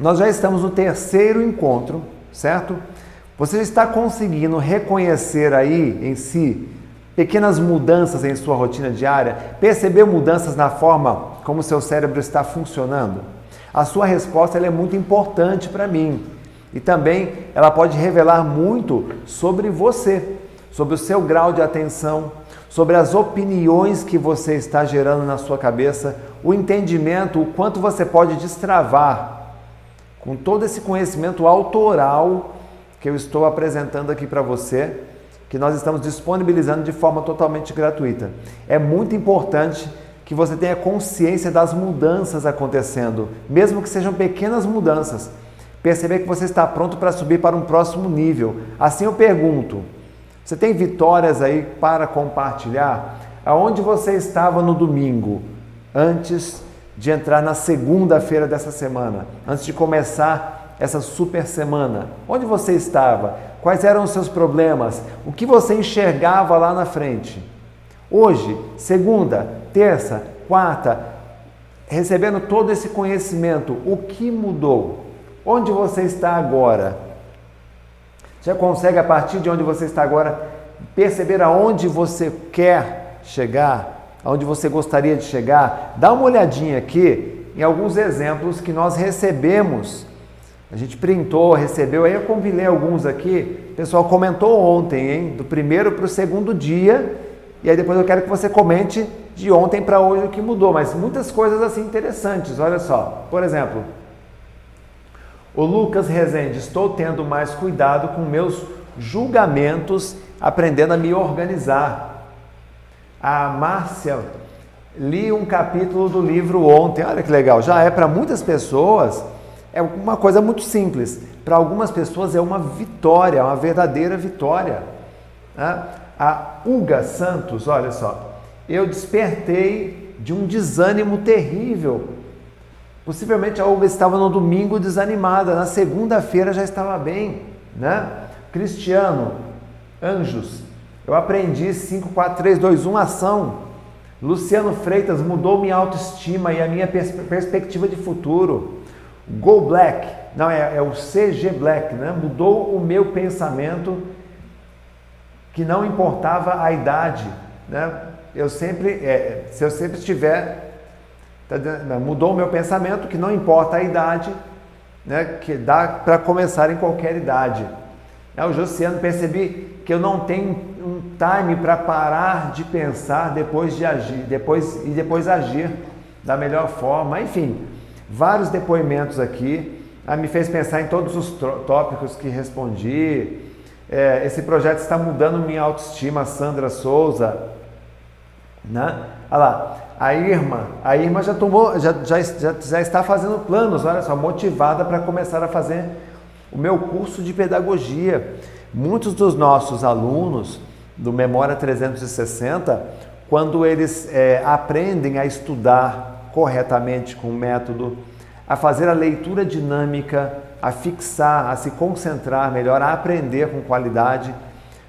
Nós já estamos no terceiro encontro, certo? Você está conseguindo reconhecer aí em si pequenas mudanças em sua rotina diária? Perceber mudanças na forma como seu cérebro está funcionando? A sua resposta é muito importante para mim e também ela pode revelar muito sobre você, sobre o seu grau de atenção, sobre as opiniões que você está gerando na sua cabeça, o entendimento, o quanto você pode destravar com todo esse conhecimento autoral que eu estou apresentando aqui para você, que nós estamos disponibilizando de forma totalmente gratuita. É muito importante que você tenha consciência das mudanças acontecendo, mesmo que sejam pequenas mudanças. Perceber que você está pronto para subir para um próximo nível. Assim eu pergunto: você tem vitórias aí para compartilhar? Aonde você estava no domingo, antes de entrar na segunda-feira dessa semana, antes de começar essa super semana? Onde você estava? Quais eram os seus problemas? O que você enxergava lá na frente? Hoje, segunda, terça, quarta, recebendo todo esse conhecimento, o que mudou? Onde você está agora? Já consegue, a partir de onde você está agora, perceber aonde você quer chegar, aonde você gostaria de chegar? Dá uma olhadinha aqui em alguns exemplos que nós recebemos. A gente printou, recebeu, aí eu compilei alguns aqui. O pessoal comentou ontem, hein? Do primeiro para o segundo dia. E aí depois eu quero que você comente de ontem para hoje o que mudou. Mas muitas coisas assim interessantes, olha só. Por exemplo, o Lucas Rezende, estou tendo mais cuidado com meus julgamentos, aprendendo a me organizar. A Márcia, li um capítulo do livro ontem, olha que legal, já é para muitas pessoas, é uma coisa muito simples. Para algumas pessoas é uma vitória, uma verdadeira vitória. Né? A Uga Santos, olha só, eu despertei de um desânimo terrível Possivelmente a Olga estava no domingo desanimada, na segunda-feira já estava bem, né? Cristiano, anjos, eu aprendi 5, 4, 3, 2, 1, ação. Luciano Freitas mudou minha autoestima e a minha pers perspectiva de futuro. Go Black, não, é, é o CG Black, né? Mudou o meu pensamento que não importava a idade, né? Eu sempre, é, se eu sempre estiver Tá mudou o meu pensamento que não importa a idade, né, que dá para começar em qualquer idade. É, o Josiano percebi que eu não tenho um time para parar de pensar depois de agir, depois e depois agir da melhor forma. Enfim, vários depoimentos aqui. Ah, me fez pensar em todos os tópicos que respondi. É, esse projeto está mudando minha autoestima, Sandra Souza. Né? Olha lá, a Irma, a Irma já tomou, já, já, já, já está fazendo planos, olha só, motivada para começar a fazer o meu curso de pedagogia. Muitos dos nossos alunos do Memória 360, quando eles é, aprendem a estudar corretamente com o método, a fazer a leitura dinâmica, a fixar, a se concentrar melhor, a aprender com qualidade,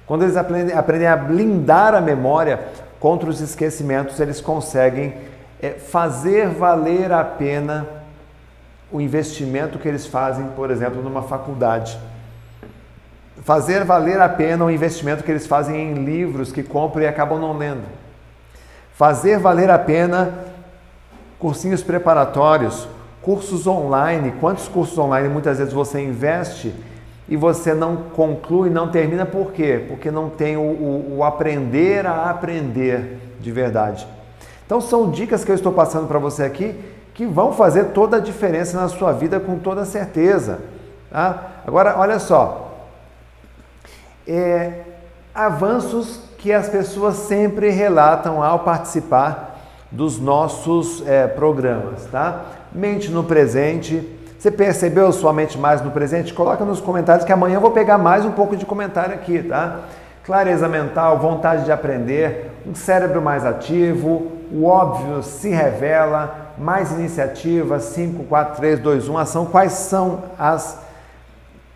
quando eles aprendem, aprendem a blindar a memória, contra os esquecimentos, eles conseguem é, fazer valer a pena o investimento que eles fazem, por exemplo, numa faculdade. Fazer valer a pena o investimento que eles fazem em livros que compram e acabam não lendo. Fazer valer a pena cursinhos preparatórios, cursos online. Quantos cursos online muitas vezes você investe e você não conclui, não termina, por quê? Porque não tem o, o, o aprender a aprender de verdade. Então são dicas que eu estou passando para você aqui que vão fazer toda a diferença na sua vida com toda certeza. Tá? Agora, olha só, é, avanços que as pessoas sempre relatam ao participar dos nossos é, programas, tá? Mente no presente, você percebeu sua mente mais no presente? Coloca nos comentários que amanhã eu vou pegar mais um pouco de comentário aqui, tá? Clareza mental, vontade de aprender, um cérebro mais ativo, o óbvio se revela, mais iniciativa, 5, 4, 3, 2, 1, ação. Quais são as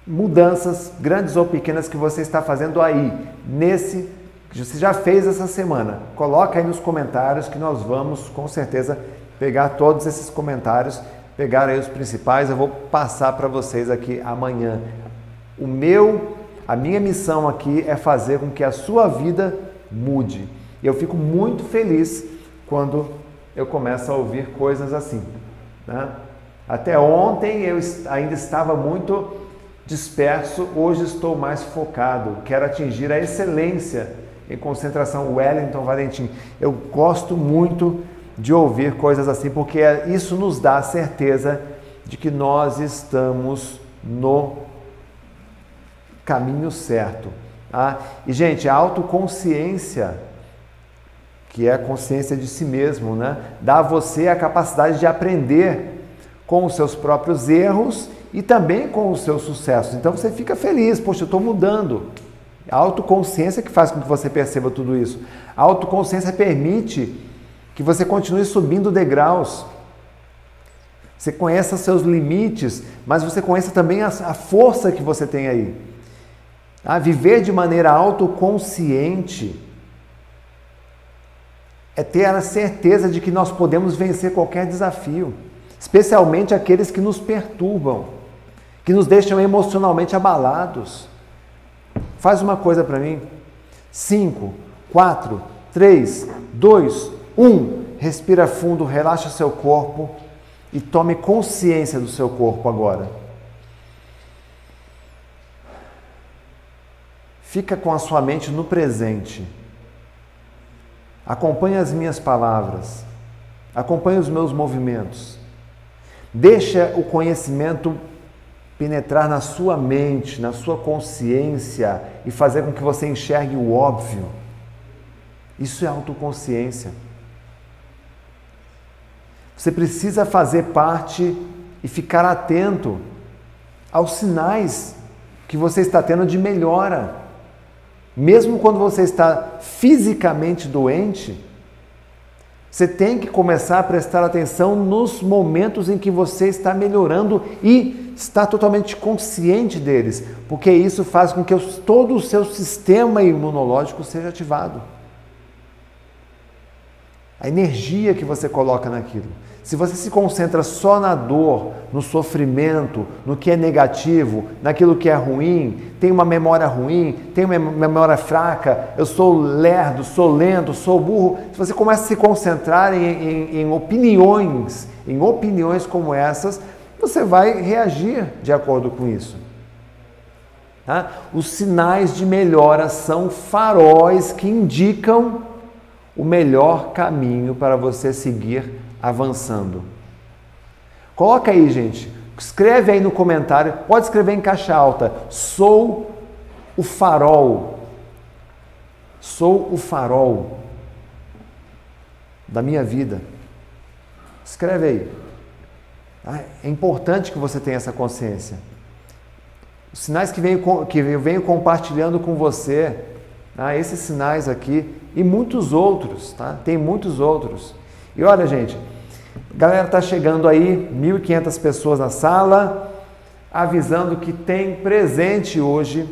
mudanças, grandes ou pequenas, que você está fazendo aí, nesse que você já fez essa semana? Coloca aí nos comentários que nós vamos, com certeza, pegar todos esses comentários pegaram aí os principais, eu vou passar para vocês aqui amanhã. O meu, a minha missão aqui é fazer com que a sua vida mude. Eu fico muito feliz quando eu começo a ouvir coisas assim. Né? Até ontem eu ainda estava muito disperso, hoje estou mais focado, quero atingir a excelência em concentração. Wellington Valentim, eu gosto muito de ouvir coisas assim, porque isso nos dá a certeza de que nós estamos no caminho certo. Tá? E, gente, a autoconsciência, que é a consciência de si mesmo, né? dá a você a capacidade de aprender com os seus próprios erros e também com os seus sucessos. Então você fica feliz, poxa, eu estou mudando. A autoconsciência que faz com que você perceba tudo isso. A autoconsciência permite que você continue subindo degraus. Você conheça seus limites, mas você conheça também a, a força que você tem aí. A viver de maneira autoconsciente é ter a certeza de que nós podemos vencer qualquer desafio, especialmente aqueles que nos perturbam, que nos deixam emocionalmente abalados. Faz uma coisa para mim. 5, 4, 3, 2, 1. Respira fundo, relaxa seu corpo e tome consciência do seu corpo agora. Fica com a sua mente no presente. Acompanhe as minhas palavras. Acompanhe os meus movimentos. Deixa o conhecimento penetrar na sua mente, na sua consciência e fazer com que você enxergue o óbvio. Isso é autoconsciência. Você precisa fazer parte e ficar atento aos sinais que você está tendo de melhora. Mesmo quando você está fisicamente doente, você tem que começar a prestar atenção nos momentos em que você está melhorando e está totalmente consciente deles, porque isso faz com que todo o seu sistema imunológico seja ativado. A energia que você coloca naquilo. Se você se concentra só na dor, no sofrimento, no que é negativo, naquilo que é ruim, tem uma memória ruim, tem uma memória fraca, eu sou lerdo, sou lento, sou burro. Se você começa a se concentrar em, em, em opiniões, em opiniões como essas, você vai reagir de acordo com isso. Tá? Os sinais de melhora são faróis que indicam o melhor caminho para você seguir avançando. Coloca aí, gente. Escreve aí no comentário. Pode escrever em caixa alta. Sou o farol. Sou o farol da minha vida. Escreve aí. Ah, é importante que você tenha essa consciência. Os sinais que, venho, que eu venho compartilhando com você, ah, esses sinais aqui e muitos outros, tá? Tem muitos outros. E olha, gente, galera tá chegando aí, 1.500 pessoas na sala, avisando que tem presente hoje.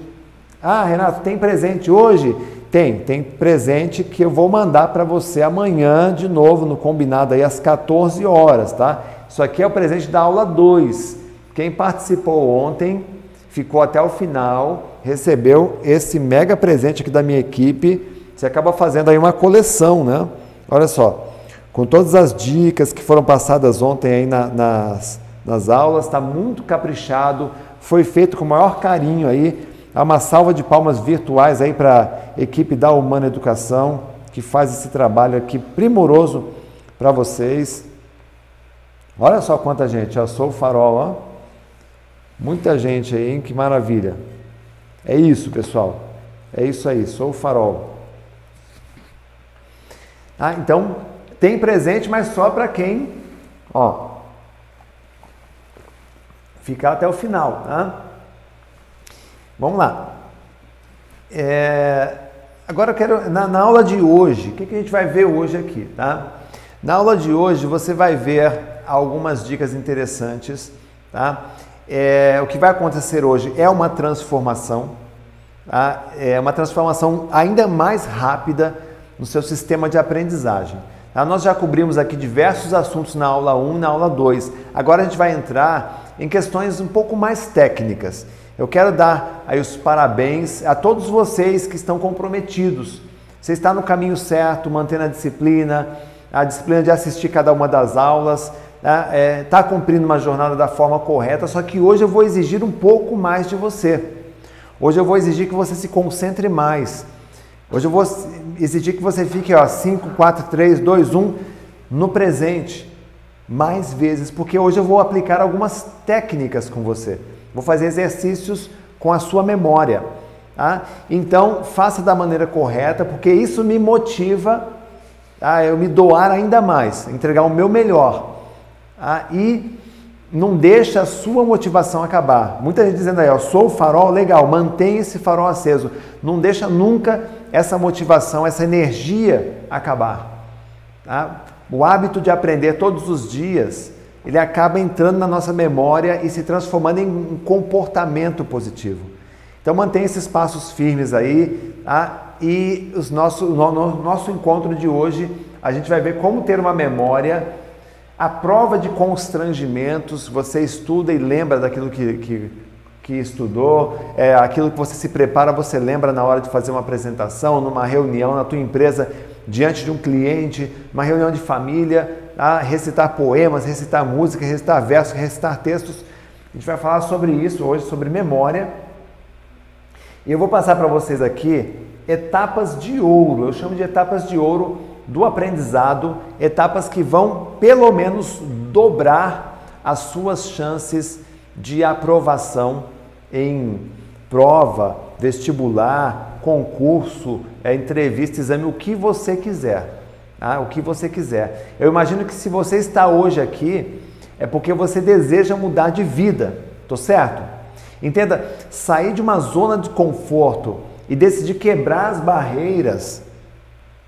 Ah, Renato, tem presente hoje? Tem, tem presente que eu vou mandar para você amanhã de novo, no combinado aí às 14 horas, tá? Isso aqui é o presente da aula 2. Quem participou ontem, ficou até o final, recebeu esse mega presente aqui da minha equipe. Você acaba fazendo aí uma coleção, né? Olha só, com todas as dicas que foram passadas ontem aí na, nas, nas aulas, está muito caprichado, foi feito com o maior carinho aí. Há uma salva de palmas virtuais aí para a equipe da Humana Educação, que faz esse trabalho aqui primoroso para vocês. Olha só quanta gente, sou o farol, ó. Muita gente aí, hein? que maravilha. É isso, pessoal. É isso aí, sou o farol. Ah, então, tem presente, mas só para quem, ó, ficar até o final, tá? Vamos lá. É, agora eu quero, na, na, aula de hoje, o que, que a gente vai ver hoje aqui, tá? Na aula de hoje você vai ver algumas dicas interessantes, tá? É, o que vai acontecer hoje é uma transformação, tá? é uma transformação ainda mais rápida no seu sistema de aprendizagem. Tá? Nós já cobrimos aqui diversos assuntos na aula 1 e na aula 2. Agora a gente vai entrar em questões um pouco mais técnicas. Eu quero dar aí os parabéns a todos vocês que estão comprometidos. Você está no caminho certo, mantendo a disciplina, a disciplina de assistir cada uma das aulas, está é, tá cumprindo uma jornada da forma correta, só que hoje eu vou exigir um pouco mais de você. Hoje eu vou exigir que você se concentre mais. Hoje eu vou exigir que você fique ó, 5, 4, 3, 2, 1 no presente mais vezes, porque hoje eu vou aplicar algumas técnicas com você. Vou fazer exercícios com a sua memória. Tá? Então, faça da maneira correta, porque isso me motiva a eu me doar ainda mais, entregar o meu melhor. Tá? E não deixa a sua motivação acabar. Muita gente dizendo aí, eu sou o farol, legal, mantenha esse farol aceso. Não deixa nunca essa motivação, essa energia acabar. Tá? O hábito de aprender todos os dias, ele acaba entrando na nossa memória e se transformando em um comportamento positivo. Então mantenha esses passos firmes aí, tá? e os nosso, no, no nosso encontro de hoje a gente vai ver como ter uma memória a prova de constrangimentos, você estuda e lembra daquilo que, que, que estudou, é, aquilo que você se prepara, você lembra na hora de fazer uma apresentação, numa reunião na tua empresa, diante de um cliente, uma reunião de família, a recitar poemas, recitar música, recitar versos, recitar textos. A gente vai falar sobre isso hoje, sobre memória. E eu vou passar para vocês aqui etapas de ouro, eu chamo de etapas de ouro do aprendizado, etapas que vão pelo menos dobrar as suas chances de aprovação em prova, vestibular, concurso, é, entrevista, exame, o que você quiser. Tá? O que você quiser. Eu imagino que se você está hoje aqui, é porque você deseja mudar de vida, tô certo? Entenda, sair de uma zona de conforto e decidir quebrar as barreiras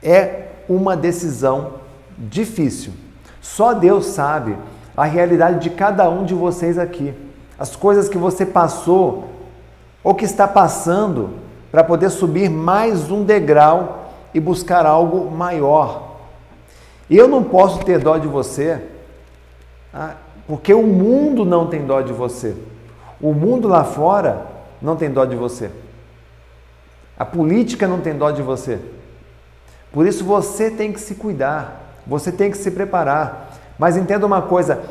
é uma decisão difícil. Só Deus sabe a realidade de cada um de vocês aqui, as coisas que você passou ou que está passando para poder subir mais um degrau e buscar algo maior. E eu não posso ter dó de você, ah, porque o mundo não tem dó de você. O mundo lá fora não tem dó de você. A política não tem dó de você. Por isso você tem que se cuidar, você tem que se preparar. Mas entenda uma coisa: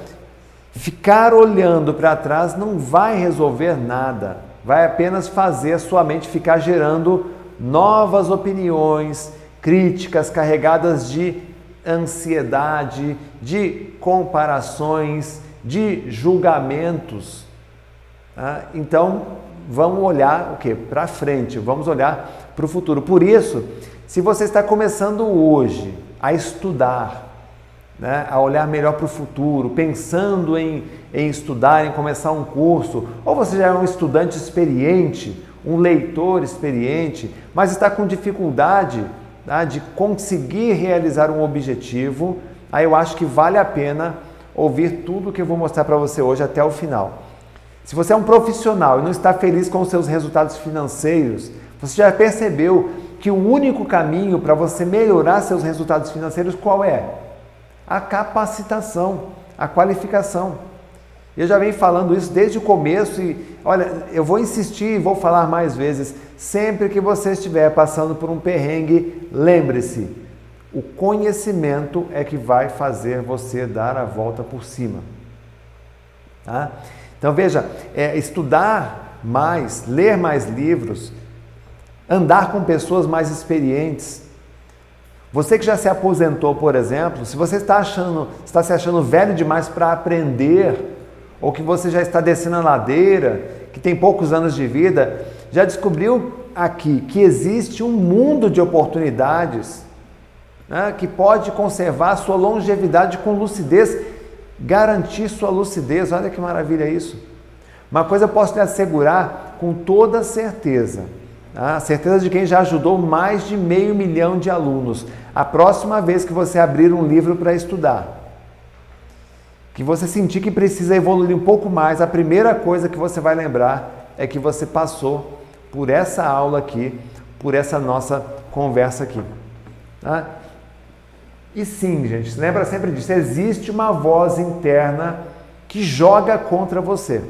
ficar olhando para trás não vai resolver nada, vai apenas fazer a sua mente ficar gerando novas opiniões, críticas carregadas de ansiedade, de comparações, de julgamentos. Tá? Então, vamos olhar o que? Para frente, vamos olhar para o futuro. Por isso, se você está começando hoje a estudar, né, a olhar melhor para o futuro, pensando em, em estudar, em começar um curso, ou você já é um estudante experiente, um leitor experiente, mas está com dificuldade tá, de conseguir realizar um objetivo, aí eu acho que vale a pena ouvir tudo que eu vou mostrar para você hoje até o final. Se você é um profissional e não está feliz com os seus resultados financeiros, você já percebeu que o único caminho para você melhorar seus resultados financeiros qual é? A capacitação, a qualificação. Eu já venho falando isso desde o começo e olha, eu vou insistir e vou falar mais vezes. Sempre que você estiver passando por um perrengue, lembre-se: o conhecimento é que vai fazer você dar a volta por cima. Tá? Então veja, é, estudar mais, ler mais livros, andar com pessoas mais experientes. Você que já se aposentou, por exemplo, se você está achando, está se achando velho demais para aprender, ou que você já está descendo a ladeira, que tem poucos anos de vida, já descobriu aqui que existe um mundo de oportunidades né, que pode conservar sua longevidade com lucidez, garantir sua lucidez. Olha que maravilha isso. Uma coisa eu posso lhe assegurar com toda certeza a certeza de quem já ajudou mais de meio milhão de alunos. A próxima vez que você abrir um livro para estudar, que você sentir que precisa evoluir um pouco mais, a primeira coisa que você vai lembrar é que você passou por essa aula aqui, por essa nossa conversa aqui. Tá? E sim, gente, lembra sempre disso, existe uma voz interna que joga contra você.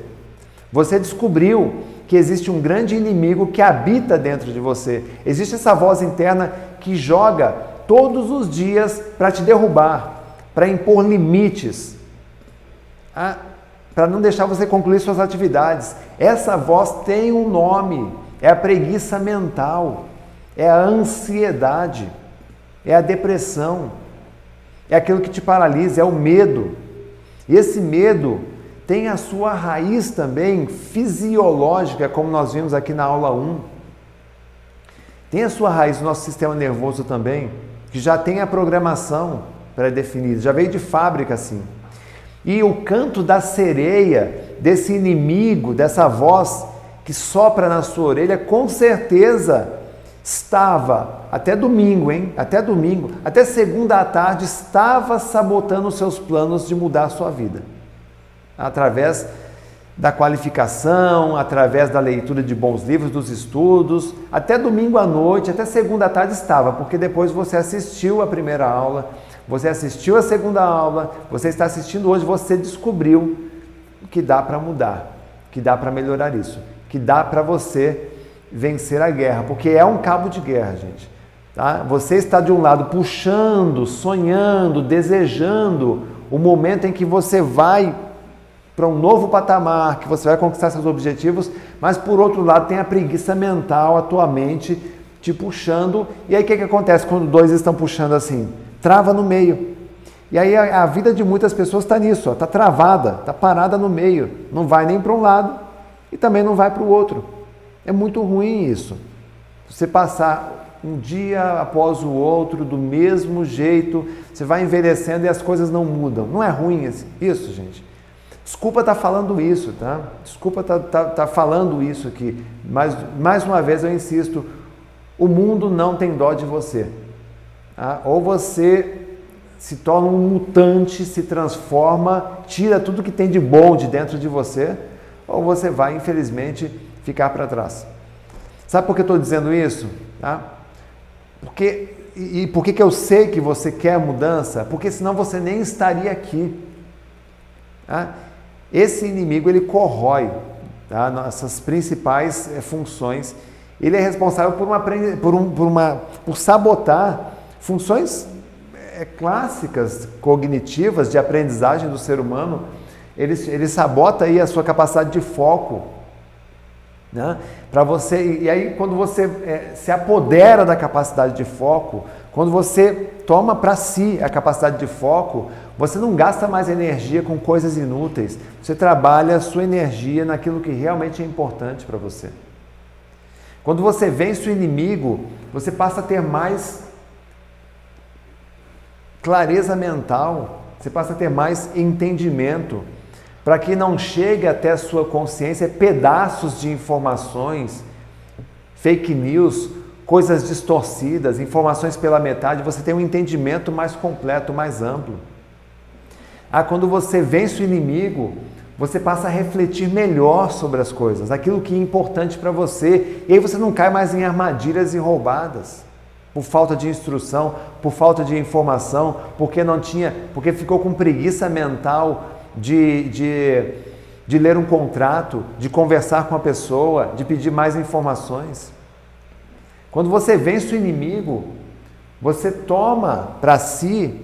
Você descobriu que existe um grande inimigo que habita dentro de você. Existe essa voz interna que joga todos os dias para te derrubar, para impor limites, para não deixar você concluir suas atividades. Essa voz tem um nome, é a preguiça mental, é a ansiedade, é a depressão, é aquilo que te paralisa, é o medo. E esse medo tem a sua raiz também fisiológica, como nós vimos aqui na aula 1. Tem a sua raiz no nosso sistema nervoso também, que já tem a programação pré-definida, já veio de fábrica assim. E o canto da sereia, desse inimigo, dessa voz que sopra na sua orelha, com certeza estava até domingo, hein? Até domingo, até segunda à tarde, estava sabotando os seus planos de mudar a sua vida através da qualificação, através da leitura de bons livros, dos estudos, até domingo à noite, até segunda tarde estava, porque depois você assistiu a primeira aula, você assistiu a segunda aula, você está assistindo hoje, você descobriu que dá para mudar, que dá para melhorar isso, que dá para você vencer a guerra, porque é um cabo de guerra, gente. Tá? Você está de um lado puxando, sonhando, desejando o momento em que você vai para um novo patamar, que você vai conquistar seus objetivos, mas por outro lado tem a preguiça mental, a tua mente te puxando. E aí o que, que acontece quando dois estão puxando assim? Trava no meio. E aí a, a vida de muitas pessoas está nisso, está travada, está parada no meio, não vai nem para um lado e também não vai para o outro. É muito ruim isso. Você passar um dia após o outro do mesmo jeito, você vai envelhecendo e as coisas não mudam. Não é ruim isso, gente. Desculpa estar tá falando isso, tá? Desculpa estar tá, tá, tá falando isso aqui. Mas, mais uma vez eu insisto, o mundo não tem dó de você. Tá? Ou você se torna um mutante, se transforma, tira tudo que tem de bom de dentro de você, ou você vai, infelizmente, ficar para trás. Sabe por que eu estou dizendo isso? Tá? Porque, e, por que, que eu sei que você quer mudança? Porque senão você nem estaria aqui. Tá? Esse inimigo ele corrói tá? nossas principais é, funções. Ele é responsável por, uma, por, um, por, uma, por sabotar funções é, clássicas cognitivas de aprendizagem do ser humano. Ele, ele sabota aí a sua capacidade de foco. Né? Para você e aí quando você é, se apodera da capacidade de foco, quando você toma para si a capacidade de foco, você não gasta mais energia com coisas inúteis. Você trabalha a sua energia naquilo que realmente é importante para você. Quando você vence o inimigo, você passa a ter mais clareza mental, você passa a ter mais entendimento, para que não chegue até a sua consciência pedaços de informações, fake news, coisas distorcidas, informações pela metade, você tem um entendimento mais completo, mais amplo. Ah, quando você vence o inimigo, você passa a refletir melhor sobre as coisas, aquilo que é importante para você, e aí você não cai mais em armadilhas e roubadas. Por falta de instrução, por falta de informação, porque não tinha, porque ficou com preguiça mental de, de, de ler um contrato, de conversar com a pessoa, de pedir mais informações. Quando você vence o inimigo, você toma para si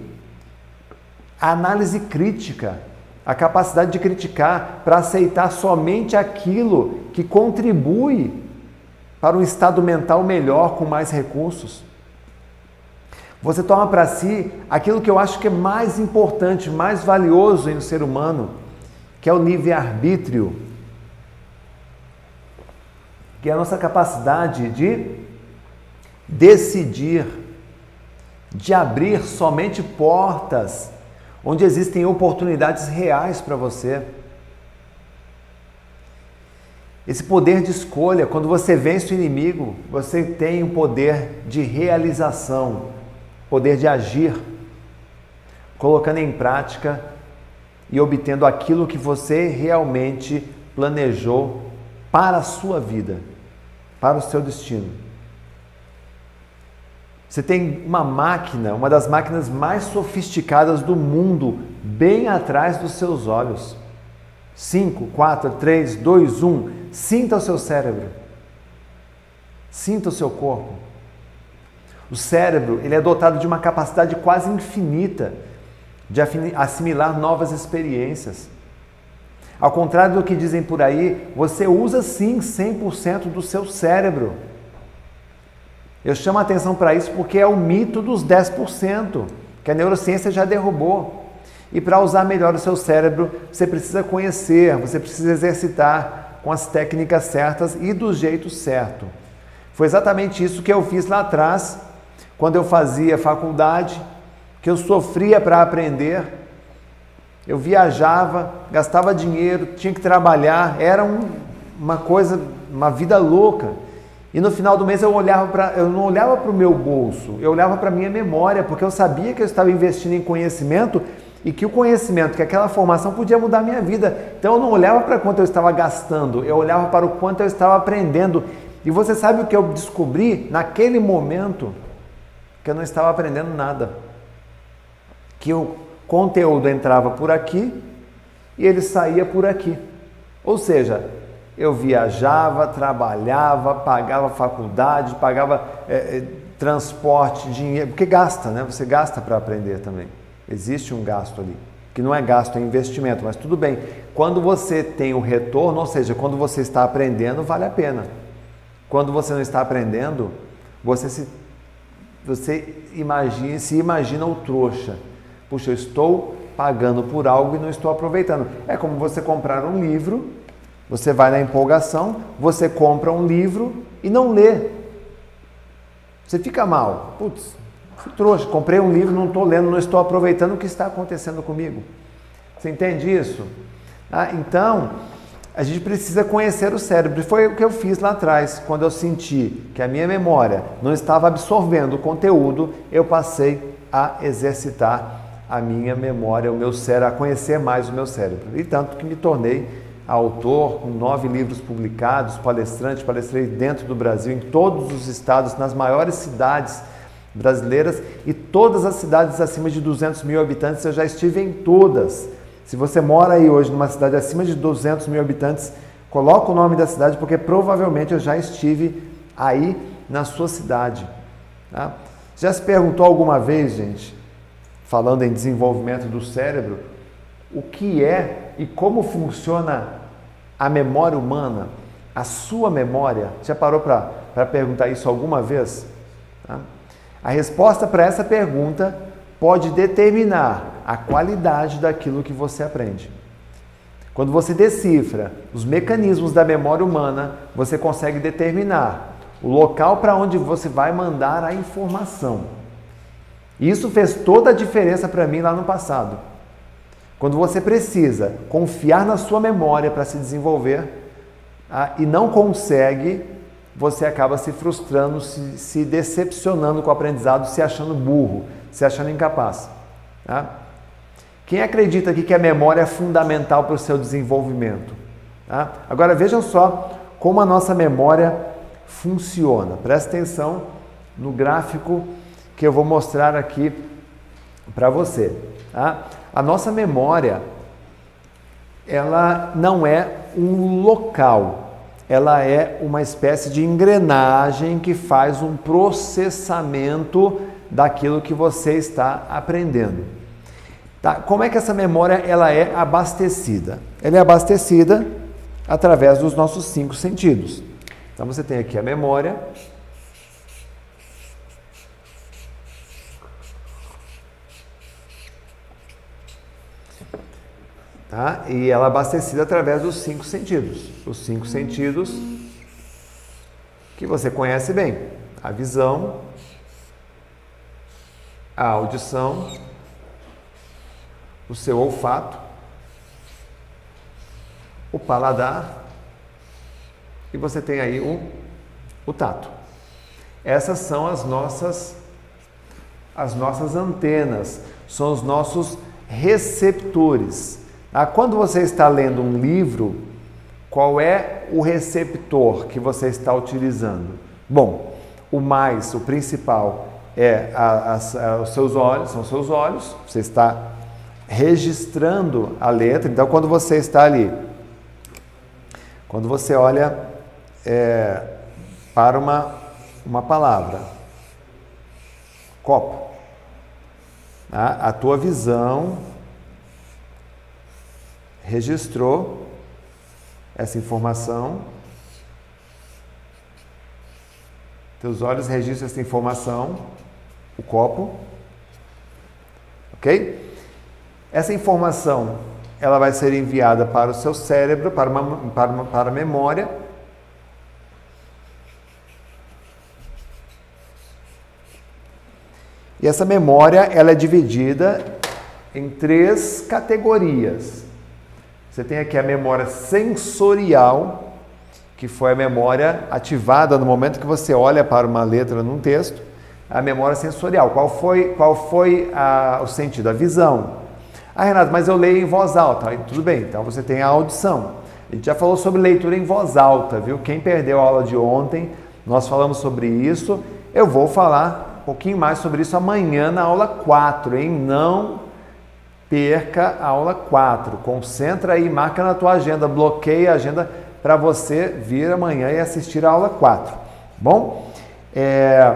a análise crítica, a capacidade de criticar para aceitar somente aquilo que contribui para um estado mental melhor, com mais recursos. Você toma para si aquilo que eu acho que é mais importante, mais valioso em um ser humano, que é o livre-arbítrio, que é a nossa capacidade de decidir, de abrir somente portas onde existem oportunidades reais para você. Esse poder de escolha, quando você vence o inimigo, você tem o poder de realização, poder de agir, colocando em prática e obtendo aquilo que você realmente planejou para a sua vida, para o seu destino. Você tem uma máquina, uma das máquinas mais sofisticadas do mundo, bem atrás dos seus olhos. 5, 4, 3, 2, 1. Sinta o seu cérebro. Sinta o seu corpo. O cérebro ele é dotado de uma capacidade quase infinita de assimilar novas experiências. Ao contrário do que dizem por aí, você usa sim 100% do seu cérebro. Eu chamo a atenção para isso porque é o mito dos 10%, que a neurociência já derrubou. E para usar melhor o seu cérebro, você precisa conhecer, você precisa exercitar com as técnicas certas e do jeito certo. Foi exatamente isso que eu fiz lá atrás, quando eu fazia faculdade, que eu sofria para aprender. Eu viajava, gastava dinheiro, tinha que trabalhar, era um, uma coisa, uma vida louca. E no final do mês eu olhava para, eu não olhava para o meu bolso, eu olhava para a minha memória, porque eu sabia que eu estava investindo em conhecimento e que o conhecimento, que aquela formação podia mudar a minha vida. Então eu não olhava para quanto eu estava gastando, eu olhava para o quanto eu estava aprendendo. E você sabe o que eu descobri naquele momento? Que eu não estava aprendendo nada. Que o conteúdo entrava por aqui e ele saía por aqui. Ou seja, eu viajava, trabalhava, pagava faculdade, pagava é, transporte, dinheiro, porque gasta, né? Você gasta para aprender também. Existe um gasto ali, que não é gasto, é investimento, mas tudo bem. Quando você tem o retorno, ou seja, quando você está aprendendo, vale a pena. Quando você não está aprendendo, você se você imagina, se imagina o trouxa. Puxa, eu estou pagando por algo e não estou aproveitando. É como você comprar um livro você vai na empolgação, você compra um livro e não lê. Você fica mal. Putz, fui trouxa, comprei um livro, não estou lendo, não estou aproveitando o que está acontecendo comigo. Você entende isso? Ah, então, a gente precisa conhecer o cérebro. Foi o que eu fiz lá atrás, quando eu senti que a minha memória não estava absorvendo o conteúdo, eu passei a exercitar a minha memória, o meu cérebro, a conhecer mais o meu cérebro. E tanto que me tornei autor, com nove livros publicados, palestrante, palestrei dentro do Brasil, em todos os estados, nas maiores cidades brasileiras e todas as cidades acima de 200 mil habitantes, eu já estive em todas. Se você mora aí hoje numa cidade acima de 200 mil habitantes, coloca o nome da cidade, porque provavelmente eu já estive aí na sua cidade. Tá? Já se perguntou alguma vez, gente, falando em desenvolvimento do cérebro, o que é e como funciona a memória humana, a sua memória, já parou para perguntar isso alguma vez? Tá? A resposta para essa pergunta pode determinar a qualidade daquilo que você aprende. Quando você decifra os mecanismos da memória humana, você consegue determinar o local para onde você vai mandar a informação. Isso fez toda a diferença para mim lá no passado. Quando você precisa confiar na sua memória para se desenvolver ah, e não consegue, você acaba se frustrando, se, se, decepcionando com o aprendizado, se achando burro, se achando incapaz. Tá? Quem acredita aqui que a memória é fundamental para o seu desenvolvimento? Tá? Agora vejam só como a nossa memória funciona. Presta atenção no gráfico que eu vou mostrar aqui para você. Tá? A nossa memória, ela não é um local, ela é uma espécie de engrenagem que faz um processamento daquilo que você está aprendendo. Tá? Como é que essa memória ela é abastecida? Ela é abastecida através dos nossos cinco sentidos. Então você tem aqui a memória, Tá? E ela é abastecida através dos cinco sentidos. Os cinco sentidos que você conhece bem: a visão, a audição, o seu olfato, o paladar e você tem aí o, o tato. Essas são as nossas as nossas antenas, são os nossos receptores. Ah, quando você está lendo um livro, qual é o receptor que você está utilizando? Bom, o mais, o principal, é a, a, os seus olhos, são seus olhos, você está registrando a letra. Então, quando você está ali, quando você olha é, para uma, uma palavra, copo, a, a tua visão registrou essa informação Teus olhos registram essa informação, o copo, ok? Essa informação ela vai ser enviada para o seu cérebro, para, uma, para, uma, para a memória. E essa memória ela é dividida em três categorias. Você tem aqui a memória sensorial, que foi a memória ativada no momento que você olha para uma letra num texto, a memória sensorial. Qual foi, qual foi a, o sentido? A visão. Ah, Renato, mas eu leio em voz alta. Tudo bem, então você tem a audição. A gente já falou sobre leitura em voz alta, viu? Quem perdeu a aula de ontem, nós falamos sobre isso. Eu vou falar um pouquinho mais sobre isso amanhã na aula 4, hein? Não perca a aula 4. Concentra aí, marca na tua agenda, bloqueia a agenda para você vir amanhã e assistir a aula 4. Bom? É...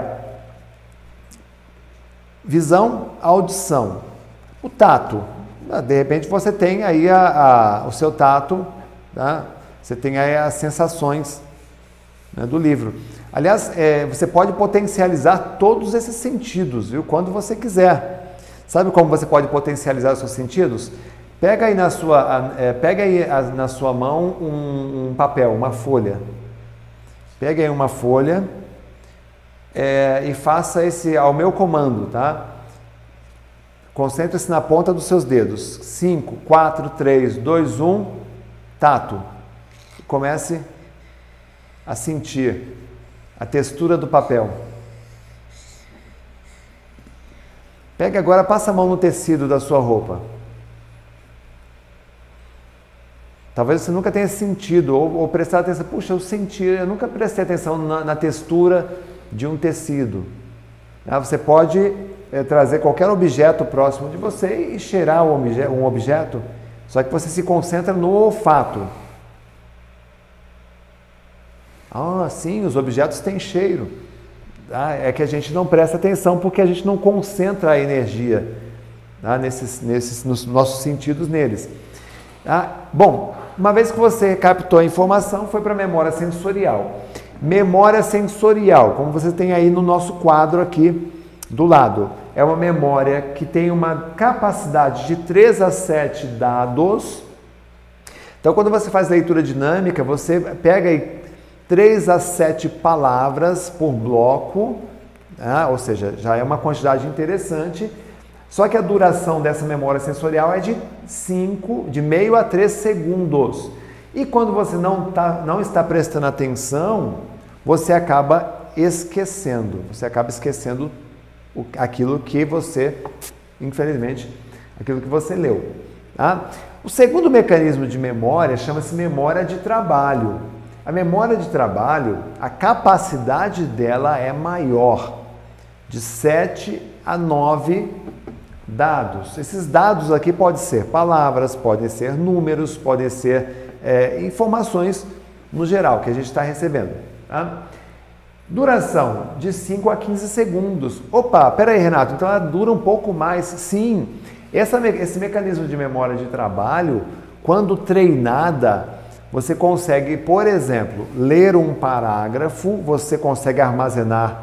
Visão, audição. O tato. Ah, de repente você tem aí a, a, o seu tato, tá? você tem aí as sensações né, do livro. Aliás, é, você pode potencializar todos esses sentidos, viu? Quando você quiser. Sabe como você pode potencializar os seus sentidos? Pega aí na sua, é, pega aí na sua mão um, um, papel, uma folha. Pega aí uma folha é, e faça esse ao meu comando, tá? Concentre-se na ponta dos seus dedos. 5, 4, 3, 2, 1, tato. Comece a sentir a textura do papel. Pega agora, passa a mão no tecido da sua roupa. Talvez você nunca tenha sentido ou, ou prestado atenção. Puxa, eu senti, eu nunca prestei atenção na, na textura de um tecido. Ah, você pode é, trazer qualquer objeto próximo de você e cheirar um, obje um objeto, só que você se concentra no olfato. Ah, sim, os objetos têm cheiro. Ah, é que a gente não presta atenção porque a gente não concentra a energia ah, nesses, nesses, nos nossos sentidos neles. Ah, bom, uma vez que você captou a informação, foi para a memória sensorial. Memória sensorial, como você tem aí no nosso quadro aqui do lado, é uma memória que tem uma capacidade de 3 a 7 dados. Então, quando você faz leitura dinâmica, você pega aí 3 a 7 palavras por bloco, né? ou seja, já é uma quantidade interessante só que a duração dessa memória sensorial é de 5, de meio a 3 segundos. E quando você não, tá, não está prestando atenção, você acaba esquecendo. Você acaba esquecendo o, aquilo que você, infelizmente, aquilo que você leu. Tá? O segundo mecanismo de memória chama-se memória de trabalho. A memória de trabalho, a capacidade dela é maior, de 7 a 9 dados. Esses dados aqui podem ser palavras, podem ser números, podem ser é, informações no geral que a gente está recebendo. Tá? Duração de 5 a 15 segundos. Opa, peraí, Renato, então ela dura um pouco mais. Sim, essa, esse mecanismo de memória de trabalho, quando treinada, você consegue, por exemplo, ler um parágrafo, você consegue armazenar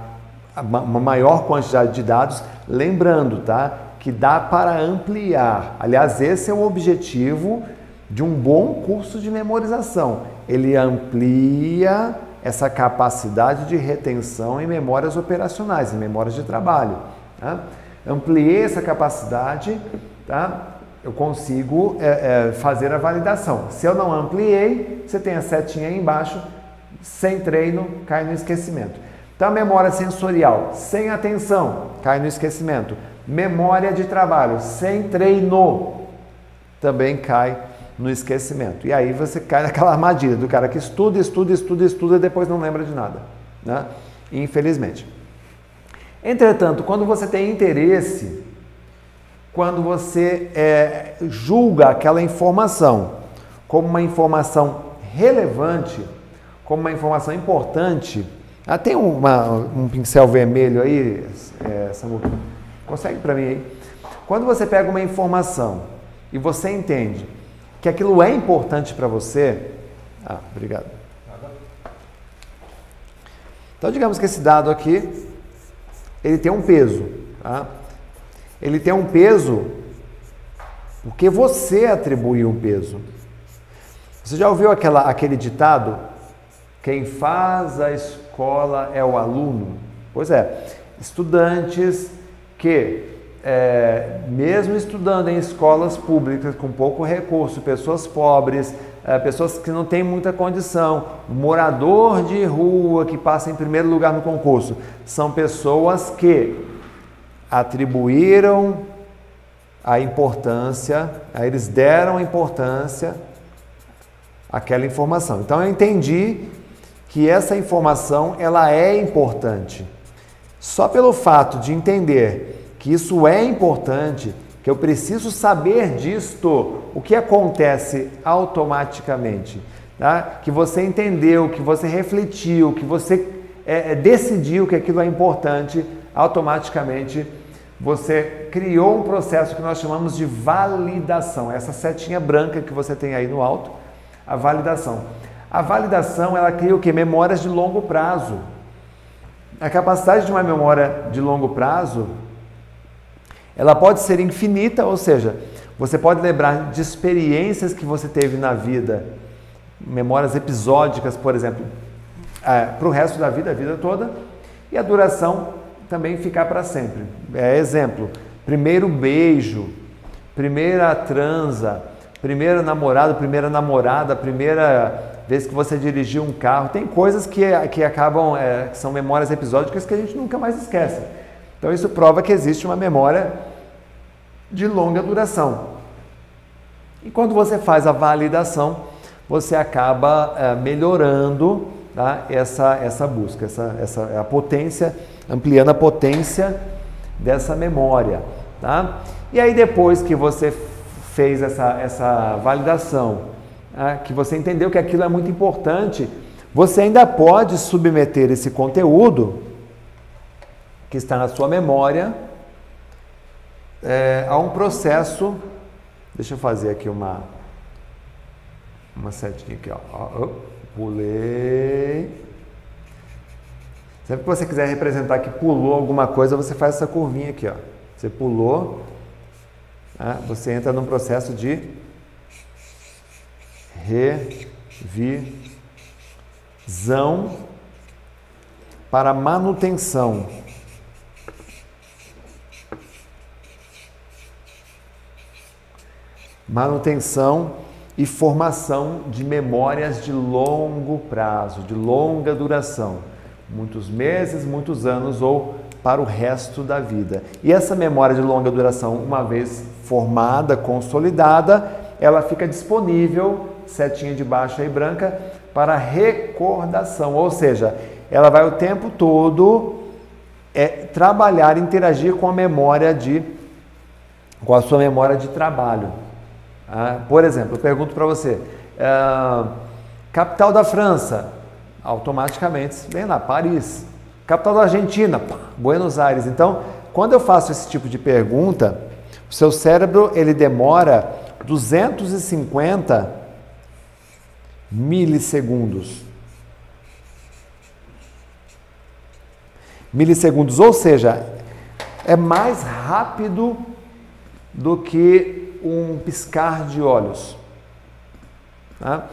uma maior quantidade de dados, lembrando, tá? que dá para ampliar. Aliás, esse é o objetivo de um bom curso de memorização. Ele amplia essa capacidade de retenção em memórias operacionais, em memórias de trabalho. Tá? Ampliei essa capacidade, tá? Eu consigo é, é, fazer a validação. Se eu não ampliei, você tem a setinha aí embaixo, sem treino, cai no esquecimento. Então, memória sensorial, sem atenção, cai no esquecimento. Memória de trabalho sem treino também cai no esquecimento. E aí você cai naquela armadilha do cara que estuda, estuda, estuda, estuda e depois não lembra de nada. Né? Infelizmente. Entretanto, quando você tem interesse, quando você é, julga aquela informação como uma informação relevante, como uma informação importante, ah, tem uma, um pincel vermelho aí, é? Consegue para mim aí? Quando você pega uma informação e você entende que aquilo é importante para você, ah, obrigado. Então, digamos que esse dado aqui, ele tem um peso. Tá? Ele tem um peso porque você atribuiu um peso. Você já ouviu aquela, aquele ditado? Quem faz a escola é o aluno? Pois é, estudantes que é, mesmo estudando em escolas públicas com pouco recurso, pessoas pobres, é, pessoas que não têm muita condição, morador de rua que passa em primeiro lugar no concurso, são pessoas que atribuíram a importância, eles deram importância àquela informação. Então eu entendi que essa informação ela é importante. Só pelo fato de entender que isso é importante, que eu preciso saber disto, o que acontece automaticamente. Tá? Que você entendeu, que você refletiu, que você é, é, decidiu que aquilo é importante, automaticamente você criou um processo que nós chamamos de validação. Essa setinha branca que você tem aí no alto, a validação. A validação, ela cria o que? Memórias de longo prazo. A capacidade de uma memória de longo prazo ela pode ser infinita, ou seja, você pode lembrar de experiências que você teve na vida, memórias episódicas, por exemplo, é, para o resto da vida, a vida toda, e a duração também ficar para sempre. É exemplo, primeiro beijo, primeira transa, primeiro namorado, primeira namorada, primeira vez que você dirigiu um carro. Tem coisas que, que acabam, é, são memórias episódicas que a gente nunca mais esquece. Então isso prova que existe uma memória de longa duração. E quando você faz a validação, você acaba é, melhorando tá, essa, essa busca, essa, essa a potência, ampliando a potência dessa memória. Tá? E aí depois que você fez essa, essa validação, tá, que você entendeu que aquilo é muito importante, você ainda pode submeter esse conteúdo que está na sua memória é, a um processo. Deixa eu fazer aqui uma, uma setinha aqui, ó. Pulei. Sempre que você quiser representar que pulou alguma coisa, você faz essa curvinha aqui, ó. Você pulou, né? você entra num processo de revisão para manutenção manutenção e formação de memórias de longo prazo, de longa duração, muitos meses, muitos anos ou para o resto da vida. E essa memória de longa duração, uma vez formada, consolidada, ela fica disponível, setinha de baixo aí branca, para recordação, ou seja, ela vai o tempo todo é, trabalhar, interagir com a memória de com a sua memória de trabalho. Ah, por exemplo, eu pergunto para você, ah, capital da França, automaticamente vem lá, Paris. Capital da Argentina, Buenos Aires. Então, quando eu faço esse tipo de pergunta, o seu cérebro ele demora 250 milissegundos. Milissegundos, ou seja, é mais rápido do que um piscar de olhos. Tá?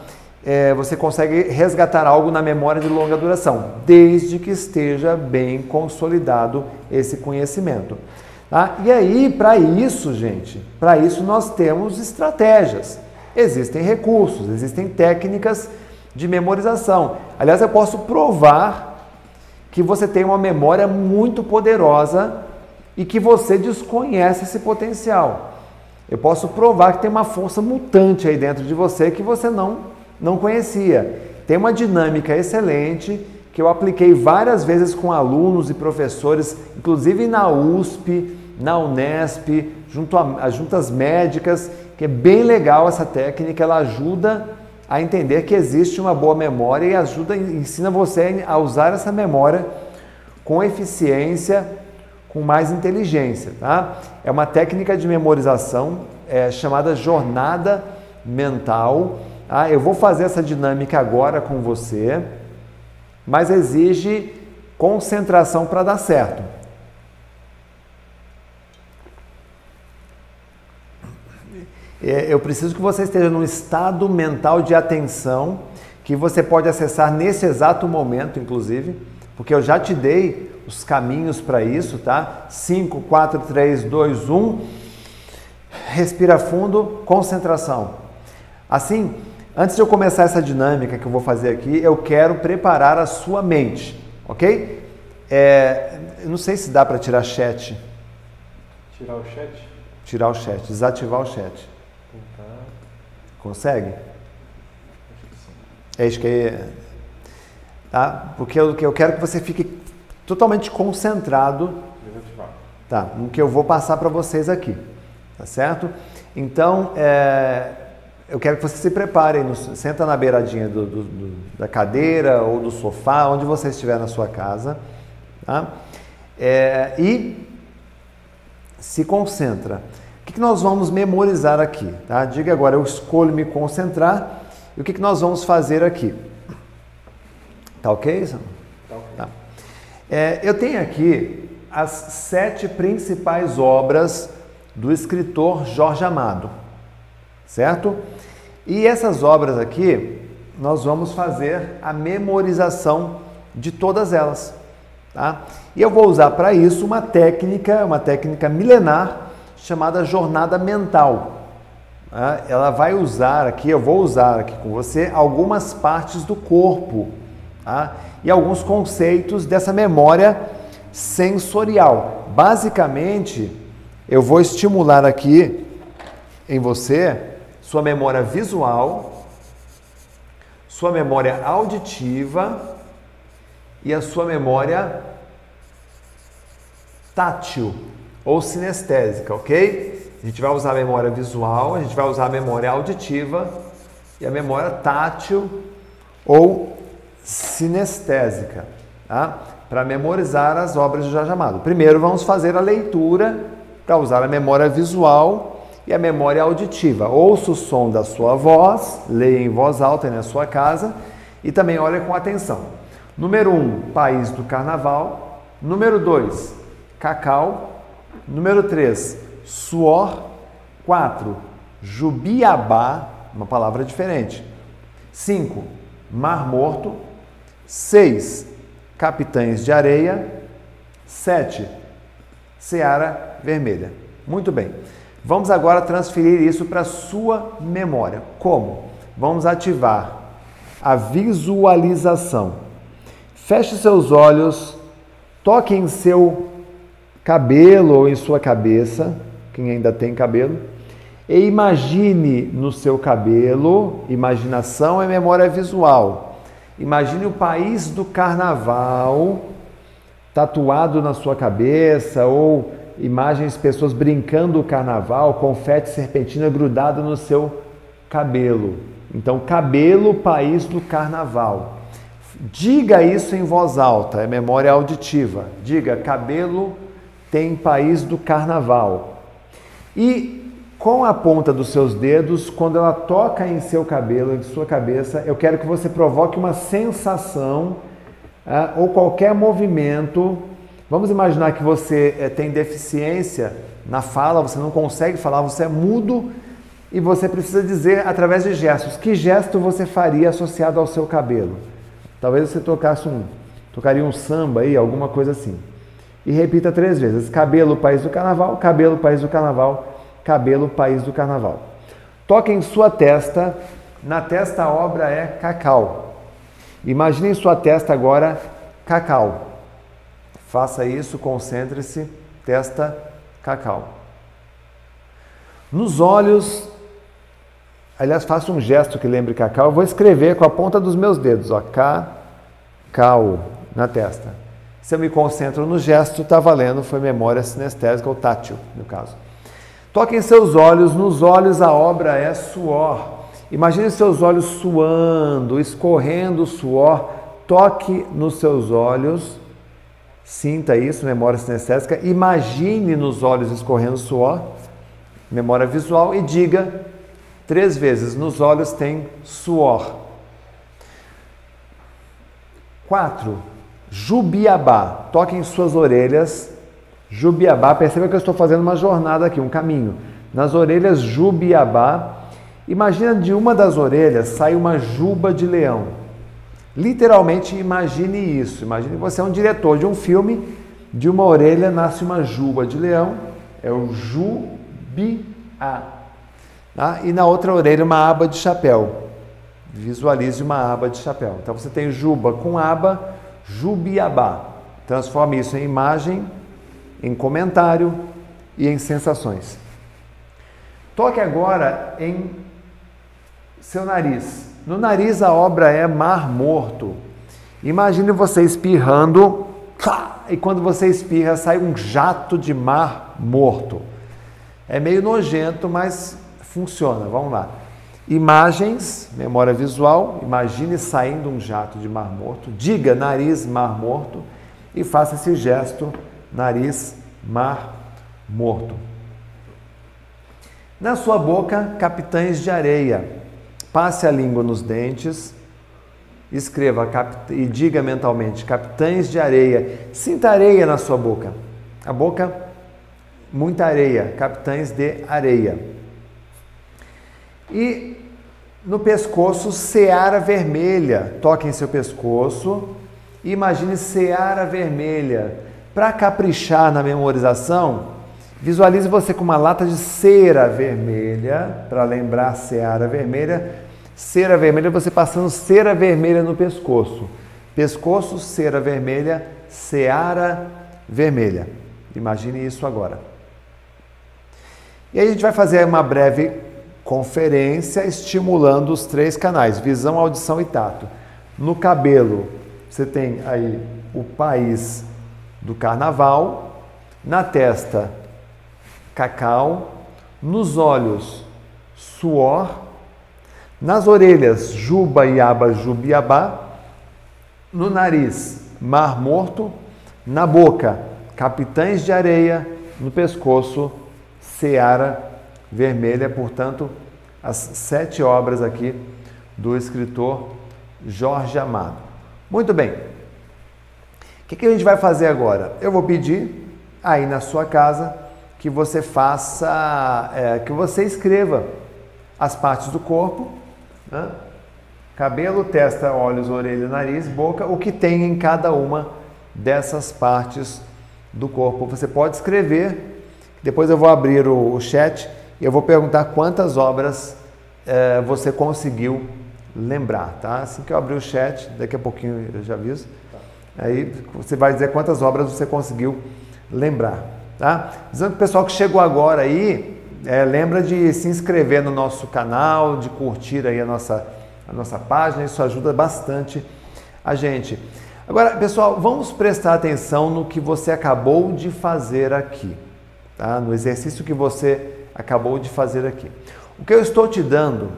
É, você consegue resgatar algo na memória de longa duração, desde que esteja bem consolidado esse conhecimento. Tá? E aí, para isso, gente, para isso nós temos estratégias. Existem recursos, existem técnicas de memorização. Aliás, eu posso provar que você tem uma memória muito poderosa e que você desconhece esse potencial eu posso provar que tem uma força mutante aí dentro de você que você não, não conhecia. Tem uma dinâmica excelente que eu apliquei várias vezes com alunos e professores, inclusive na USP, na Unesp, junto às juntas médicas, que é bem legal essa técnica, ela ajuda a entender que existe uma boa memória e ajuda, ensina você a usar essa memória com eficiência, com mais inteligência, tá? É uma técnica de memorização é, chamada jornada mental. Tá? Eu vou fazer essa dinâmica agora com você, mas exige concentração para dar certo. É, eu preciso que você esteja num estado mental de atenção que você pode acessar nesse exato momento, inclusive, porque eu já te dei os caminhos para isso, tá? 5, 4, 3, 2, 1. Respira fundo, concentração. Assim, antes de eu começar essa dinâmica que eu vou fazer aqui, eu quero preparar a sua mente, ok? É, eu não sei se dá para tirar chat. Tirar o chat? Tirar o chat, desativar o chat. Consegue? Acho que sim. É isso que é. Tá? Porque eu, eu quero que você fique totalmente concentrado tá, no que eu vou passar para vocês aqui. Tá certo? Então, é, eu quero que você se prepare, no, senta na beiradinha do, do, do, da cadeira ou do sofá, onde você estiver na sua casa, tá? É, e se concentra que, que nós vamos memorizar aqui? Tá? Diga agora, eu escolho me concentrar e o que, que nós vamos fazer aqui? Tá ok? Tá. Tá. É, eu tenho aqui as sete principais obras do escritor Jorge Amado, certo? E essas obras aqui, nós vamos fazer a memorização de todas elas, tá? E eu vou usar para isso uma técnica, uma técnica milenar chamada jornada mental. Né? Ela vai usar aqui, eu vou usar aqui com você algumas partes do corpo tá? e alguns conceitos dessa memória sensorial. Basicamente, eu vou estimular aqui em você sua memória visual, sua memória auditiva e a sua memória tátil ou sinestésica, ok? A gente vai usar a memória visual, a gente vai usar a memória auditiva e a memória tátil ou sinestésica, tá? Para memorizar as obras de Jorge Amado. Primeiro vamos fazer a leitura para usar a memória visual e a memória auditiva. Ouça o som da sua voz, leia em voz alta na sua casa e também olhe com atenção. Número 1, um, País do Carnaval. Número 2, Cacau. Número 3, suor. 4, jubiabá, uma palavra diferente. 5, mar morto. 6, capitães de areia. 7, seara vermelha. Muito bem. Vamos agora transferir isso para sua memória. Como? Vamos ativar a visualização. Feche seus olhos, toque em seu cabelo ou em sua cabeça, quem ainda tem cabelo, e imagine no seu cabelo, imaginação é memória visual. Imagine o país do carnaval tatuado na sua cabeça ou imagens de pessoas brincando o carnaval, confete serpentina grudado no seu cabelo. Então, cabelo, país do carnaval. Diga isso em voz alta, é memória auditiva. Diga cabelo, tem país do carnaval. E com a ponta dos seus dedos, quando ela toca em seu cabelo, em sua cabeça, eu quero que você provoque uma sensação uh, ou qualquer movimento. Vamos imaginar que você uh, tem deficiência na fala, você não consegue falar, você é mudo e você precisa dizer através de gestos. Que gesto você faria associado ao seu cabelo? Talvez você tocasse um, tocaria um samba aí, alguma coisa assim e repita três vezes: cabelo, país do carnaval, cabelo, país do carnaval, cabelo, país do carnaval. Toque em sua testa, na testa a obra é cacau. Imagine em sua testa agora cacau. Faça isso, concentre-se, testa cacau. Nos olhos, aliás, faça um gesto que lembre cacau. Eu vou escrever com a ponta dos meus dedos, ó, cal na testa. Se eu me concentro no gesto, está valendo, foi memória sinestésica ou tátil, no caso. Toque em seus olhos, nos olhos a obra é suor. Imagine seus olhos suando, escorrendo suor. Toque nos seus olhos, sinta isso, memória sinestésica. Imagine nos olhos escorrendo suor, memória visual, e diga três vezes: nos olhos tem suor. Quatro, Jubiabá. Toque em suas orelhas. Jubiabá. Perceba que eu estou fazendo uma jornada aqui, um caminho. Nas orelhas, Jubiabá. Imagina de uma das orelhas sai uma juba de leão. Literalmente imagine isso. Imagine você é um diretor de um filme, de uma orelha nasce uma juba de leão, é o jubiá. Tá? E na outra orelha uma aba de chapéu. Visualize uma aba de chapéu. Então você tem juba com aba, Jubiabá. Transforme isso em imagem, em comentário e em sensações. Toque agora em seu nariz. No nariz a obra é Mar Morto. Imagine você espirrando e quando você espirra sai um jato de mar morto. É meio nojento, mas funciona. Vamos lá. Imagens, memória visual, imagine saindo um jato de mar morto, diga nariz mar morto e faça esse gesto nariz mar morto. Na sua boca, capitães de areia. Passe a língua nos dentes, escreva e diga mentalmente: capitães de areia. Sinta areia na sua boca. A boca, muita areia. Capitães de areia. E no pescoço, seara vermelha. Toque em seu pescoço e imagine seara vermelha. Para caprichar na memorização, visualize você com uma lata de cera vermelha, para lembrar seara vermelha. Cera vermelha, você passando cera vermelha no pescoço. Pescoço, cera vermelha, seara vermelha. Imagine isso agora. E aí a gente vai fazer uma breve Conferência estimulando os três canais, visão, audição e tato. No cabelo, você tem aí o país do carnaval, na testa, cacau, nos olhos, suor, nas orelhas, juba, iaba, jubiabá, no nariz, mar morto, na boca, capitães de areia, no pescoço, seara vermelha, portanto, as sete obras aqui do escritor Jorge Amado. Muito bem. Que, que a gente vai fazer agora? Eu vou pedir aí na sua casa que você faça, é, que você escreva as partes do corpo, né? cabelo, testa, olhos, orelha, nariz, boca, o que tem em cada uma dessas partes do corpo. Você pode escrever, depois eu vou abrir o, o chat eu vou perguntar quantas obras é, você conseguiu lembrar, tá? Assim que eu abrir o chat, daqui a pouquinho eu já aviso. Aí você vai dizer quantas obras você conseguiu lembrar, tá? Dizendo que o pessoal que chegou agora aí, é, lembra de se inscrever no nosso canal, de curtir aí a nossa, a nossa página, isso ajuda bastante a gente. Agora, pessoal, vamos prestar atenção no que você acabou de fazer aqui, tá? No exercício que você acabou de fazer aqui. O que eu estou te dando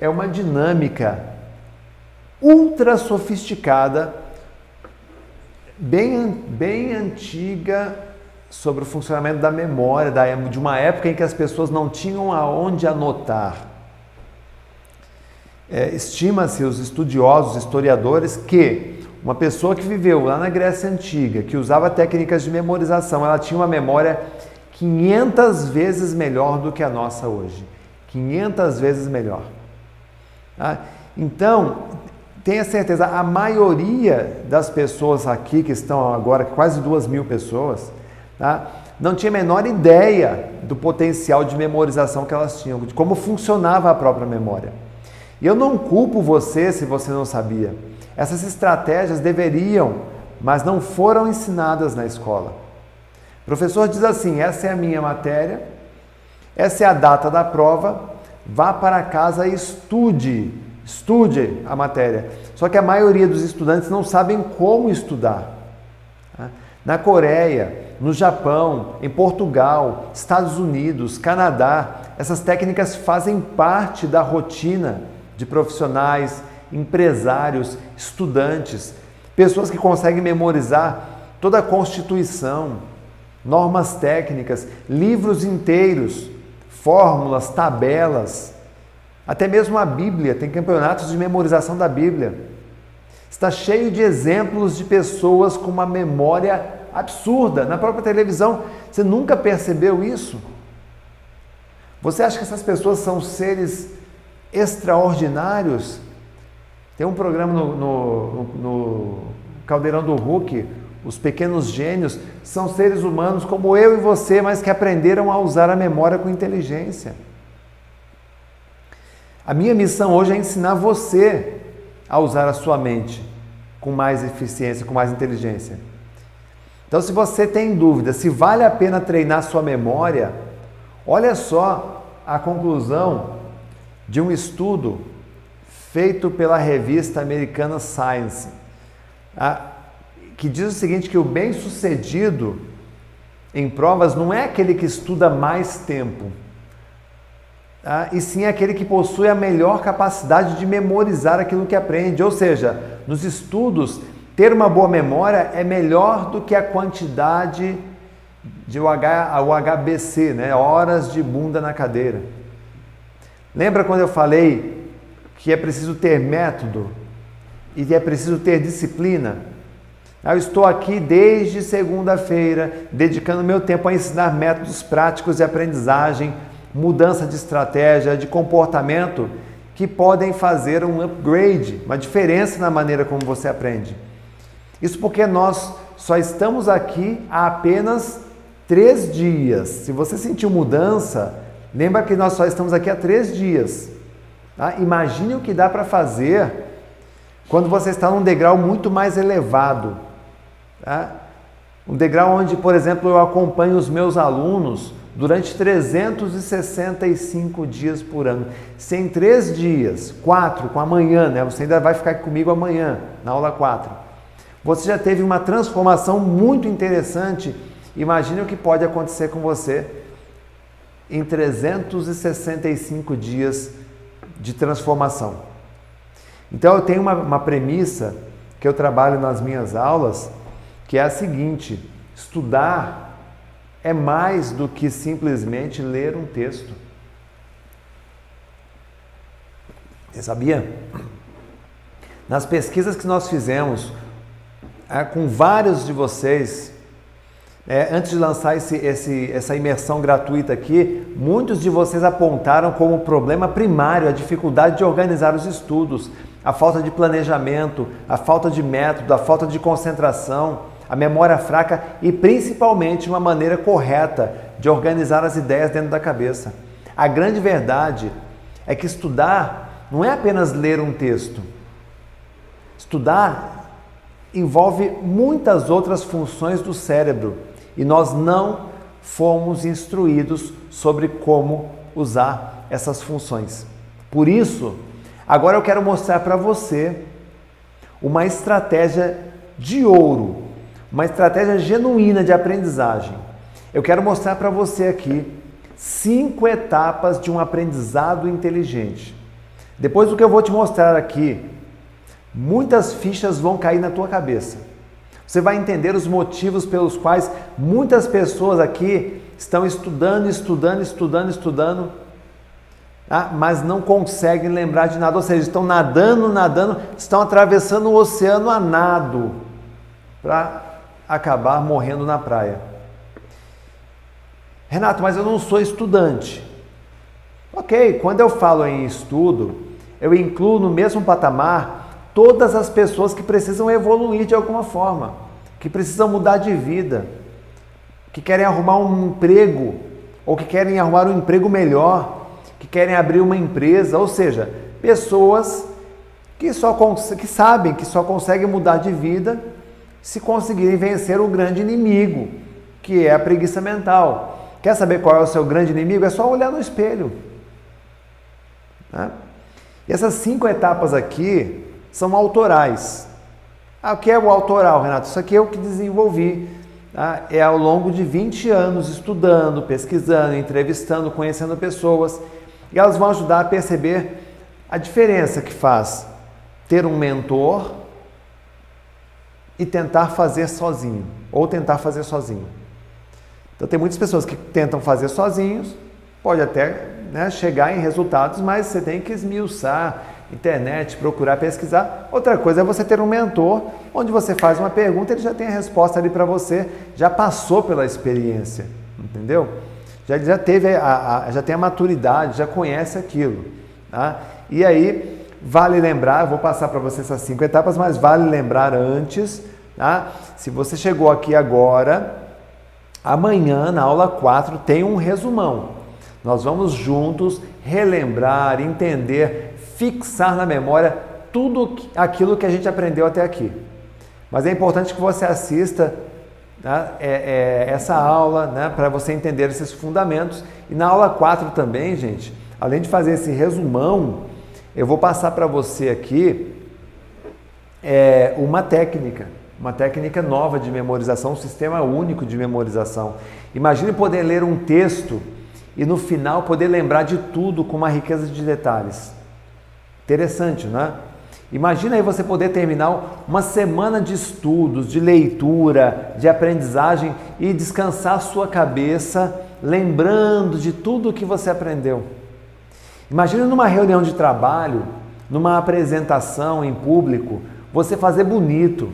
é uma dinâmica ultra sofisticada, bem, bem antiga sobre o funcionamento da memória, de uma época em que as pessoas não tinham aonde anotar. É, Estima-se os estudiosos, historiadores, que uma pessoa que viveu lá na Grécia Antiga, que usava técnicas de memorização, ela tinha uma memória 500 vezes melhor do que a nossa hoje. 500 vezes melhor. Tá? Então, tenha certeza, a maioria das pessoas aqui que estão agora, quase duas mil pessoas, tá? não tinha a menor ideia do potencial de memorização que elas tinham, de como funcionava a própria memória. E eu não culpo você se você não sabia. Essas estratégias deveriam, mas não foram ensinadas na escola. O professor diz assim: essa é a minha matéria, essa é a data da prova, vá para casa e estude. Estude a matéria. Só que a maioria dos estudantes não sabem como estudar. Tá? Na Coreia, no Japão, em Portugal, Estados Unidos, Canadá, essas técnicas fazem parte da rotina de profissionais, empresários, estudantes, pessoas que conseguem memorizar toda a Constituição, normas técnicas, livros inteiros, fórmulas, tabelas, até mesmo a Bíblia, tem campeonatos de memorização da Bíblia. Está cheio de exemplos de pessoas com uma memória absurda. Na própria televisão, você nunca percebeu isso? Você acha que essas pessoas são seres extraordinários? Tem um programa no, no, no Caldeirão do Hulk, os pequenos gênios, são seres humanos como eu e você, mas que aprenderam a usar a memória com inteligência. A minha missão hoje é ensinar você a usar a sua mente com mais eficiência, com mais inteligência. Então, se você tem dúvida se vale a pena treinar sua memória, olha só a conclusão de um estudo feito pela revista americana Science, que diz o seguinte: que o bem-sucedido em provas não é aquele que estuda mais tempo, tá? e sim aquele que possui a melhor capacidade de memorizar aquilo que aprende. Ou seja, nos estudos ter uma boa memória é melhor do que a quantidade de H, o HBC, né? horas de bunda na cadeira. Lembra quando eu falei que é preciso ter método e é preciso ter disciplina? Eu estou aqui desde segunda-feira, dedicando meu tempo a ensinar métodos práticos de aprendizagem, mudança de estratégia, de comportamento que podem fazer um upgrade, uma diferença na maneira como você aprende. Isso porque nós só estamos aqui há apenas três dias. Se você sentiu mudança, lembra que nós só estamos aqui há três dias. Tá? Imagine o que dá para fazer quando você está num degrau muito mais elevado. Tá? Um degrau onde, por exemplo, eu acompanho os meus alunos durante 365 dias por ano. Se em três dias, quatro, com amanhã, né? Você ainda vai ficar comigo amanhã, na aula 4 você já teve uma transformação muito interessante. Imagine o que pode acontecer com você em 365 dias de transformação. Então eu tenho uma, uma premissa que eu trabalho nas minhas aulas, que é a seguinte: estudar é mais do que simplesmente ler um texto. Você sabia? Nas pesquisas que nós fizemos é, com vários de vocês, é, antes de lançar esse, esse, essa imersão gratuita aqui, muitos de vocês apontaram como problema primário a dificuldade de organizar os estudos, a falta de planejamento, a falta de método, a falta de concentração, a memória fraca e principalmente uma maneira correta de organizar as ideias dentro da cabeça. A grande verdade é que estudar não é apenas ler um texto. Estudar envolve muitas outras funções do cérebro e nós não fomos instruídos sobre como usar essas funções. Por isso, agora eu quero mostrar para você uma estratégia de ouro, uma estratégia genuína de aprendizagem. Eu quero mostrar para você aqui cinco etapas de um aprendizado inteligente. Depois do que eu vou te mostrar aqui, muitas fichas vão cair na tua cabeça. Você vai entender os motivos pelos quais muitas pessoas aqui estão estudando, estudando, estudando, estudando, tá? mas não conseguem lembrar de nada. Ou seja, estão nadando, nadando, estão atravessando o oceano a nado para acabar morrendo na praia. Renato, mas eu não sou estudante. Ok, quando eu falo em estudo, eu incluo no mesmo patamar todas as pessoas que precisam evoluir de alguma forma, que precisam mudar de vida, que querem arrumar um emprego ou que querem arrumar um emprego melhor, que querem abrir uma empresa, ou seja, pessoas que só que sabem que só conseguem mudar de vida se conseguirem vencer o grande inimigo, que é a preguiça mental. Quer saber qual é o seu grande inimigo? É só olhar no espelho. Né? E essas cinco etapas aqui são autorais. Ah, o que é o autoral, Renato? Isso aqui é o que desenvolvi. Tá? É ao longo de 20 anos estudando, pesquisando, entrevistando, conhecendo pessoas. E elas vão ajudar a perceber a diferença que faz ter um mentor e tentar fazer sozinho, ou tentar fazer sozinho. Então tem muitas pessoas que tentam fazer sozinhos, pode até né, chegar em resultados, mas você tem que esmiuçar, internet, procurar pesquisar. Outra coisa é você ter um mentor, onde você faz uma pergunta, ele já tem a resposta ali para você, já passou pela experiência, entendeu? Já, já teve a, a, já tem a maturidade, já conhece aquilo. Tá? E aí vale lembrar, vou passar para você essas cinco etapas, mas vale lembrar antes, tá? Se você chegou aqui agora, amanhã na aula 4 tem um resumão. Nós vamos juntos relembrar, entender, fixar na memória tudo aquilo que a gente aprendeu até aqui. Mas é importante que você assista né, é, é, essa aula né, para você entender esses fundamentos. E na aula 4 também, gente, além de fazer esse resumão, eu vou passar para você aqui é, uma técnica, uma técnica nova de memorização, um sistema único de memorização. Imagine poder ler um texto e no final poder lembrar de tudo com uma riqueza de detalhes. Interessante, né? Imagina aí você poder terminar uma semana de estudos, de leitura, de aprendizagem e descansar sua cabeça lembrando de tudo o que você aprendeu. Imagina numa reunião de trabalho, numa apresentação em público, você fazer bonito,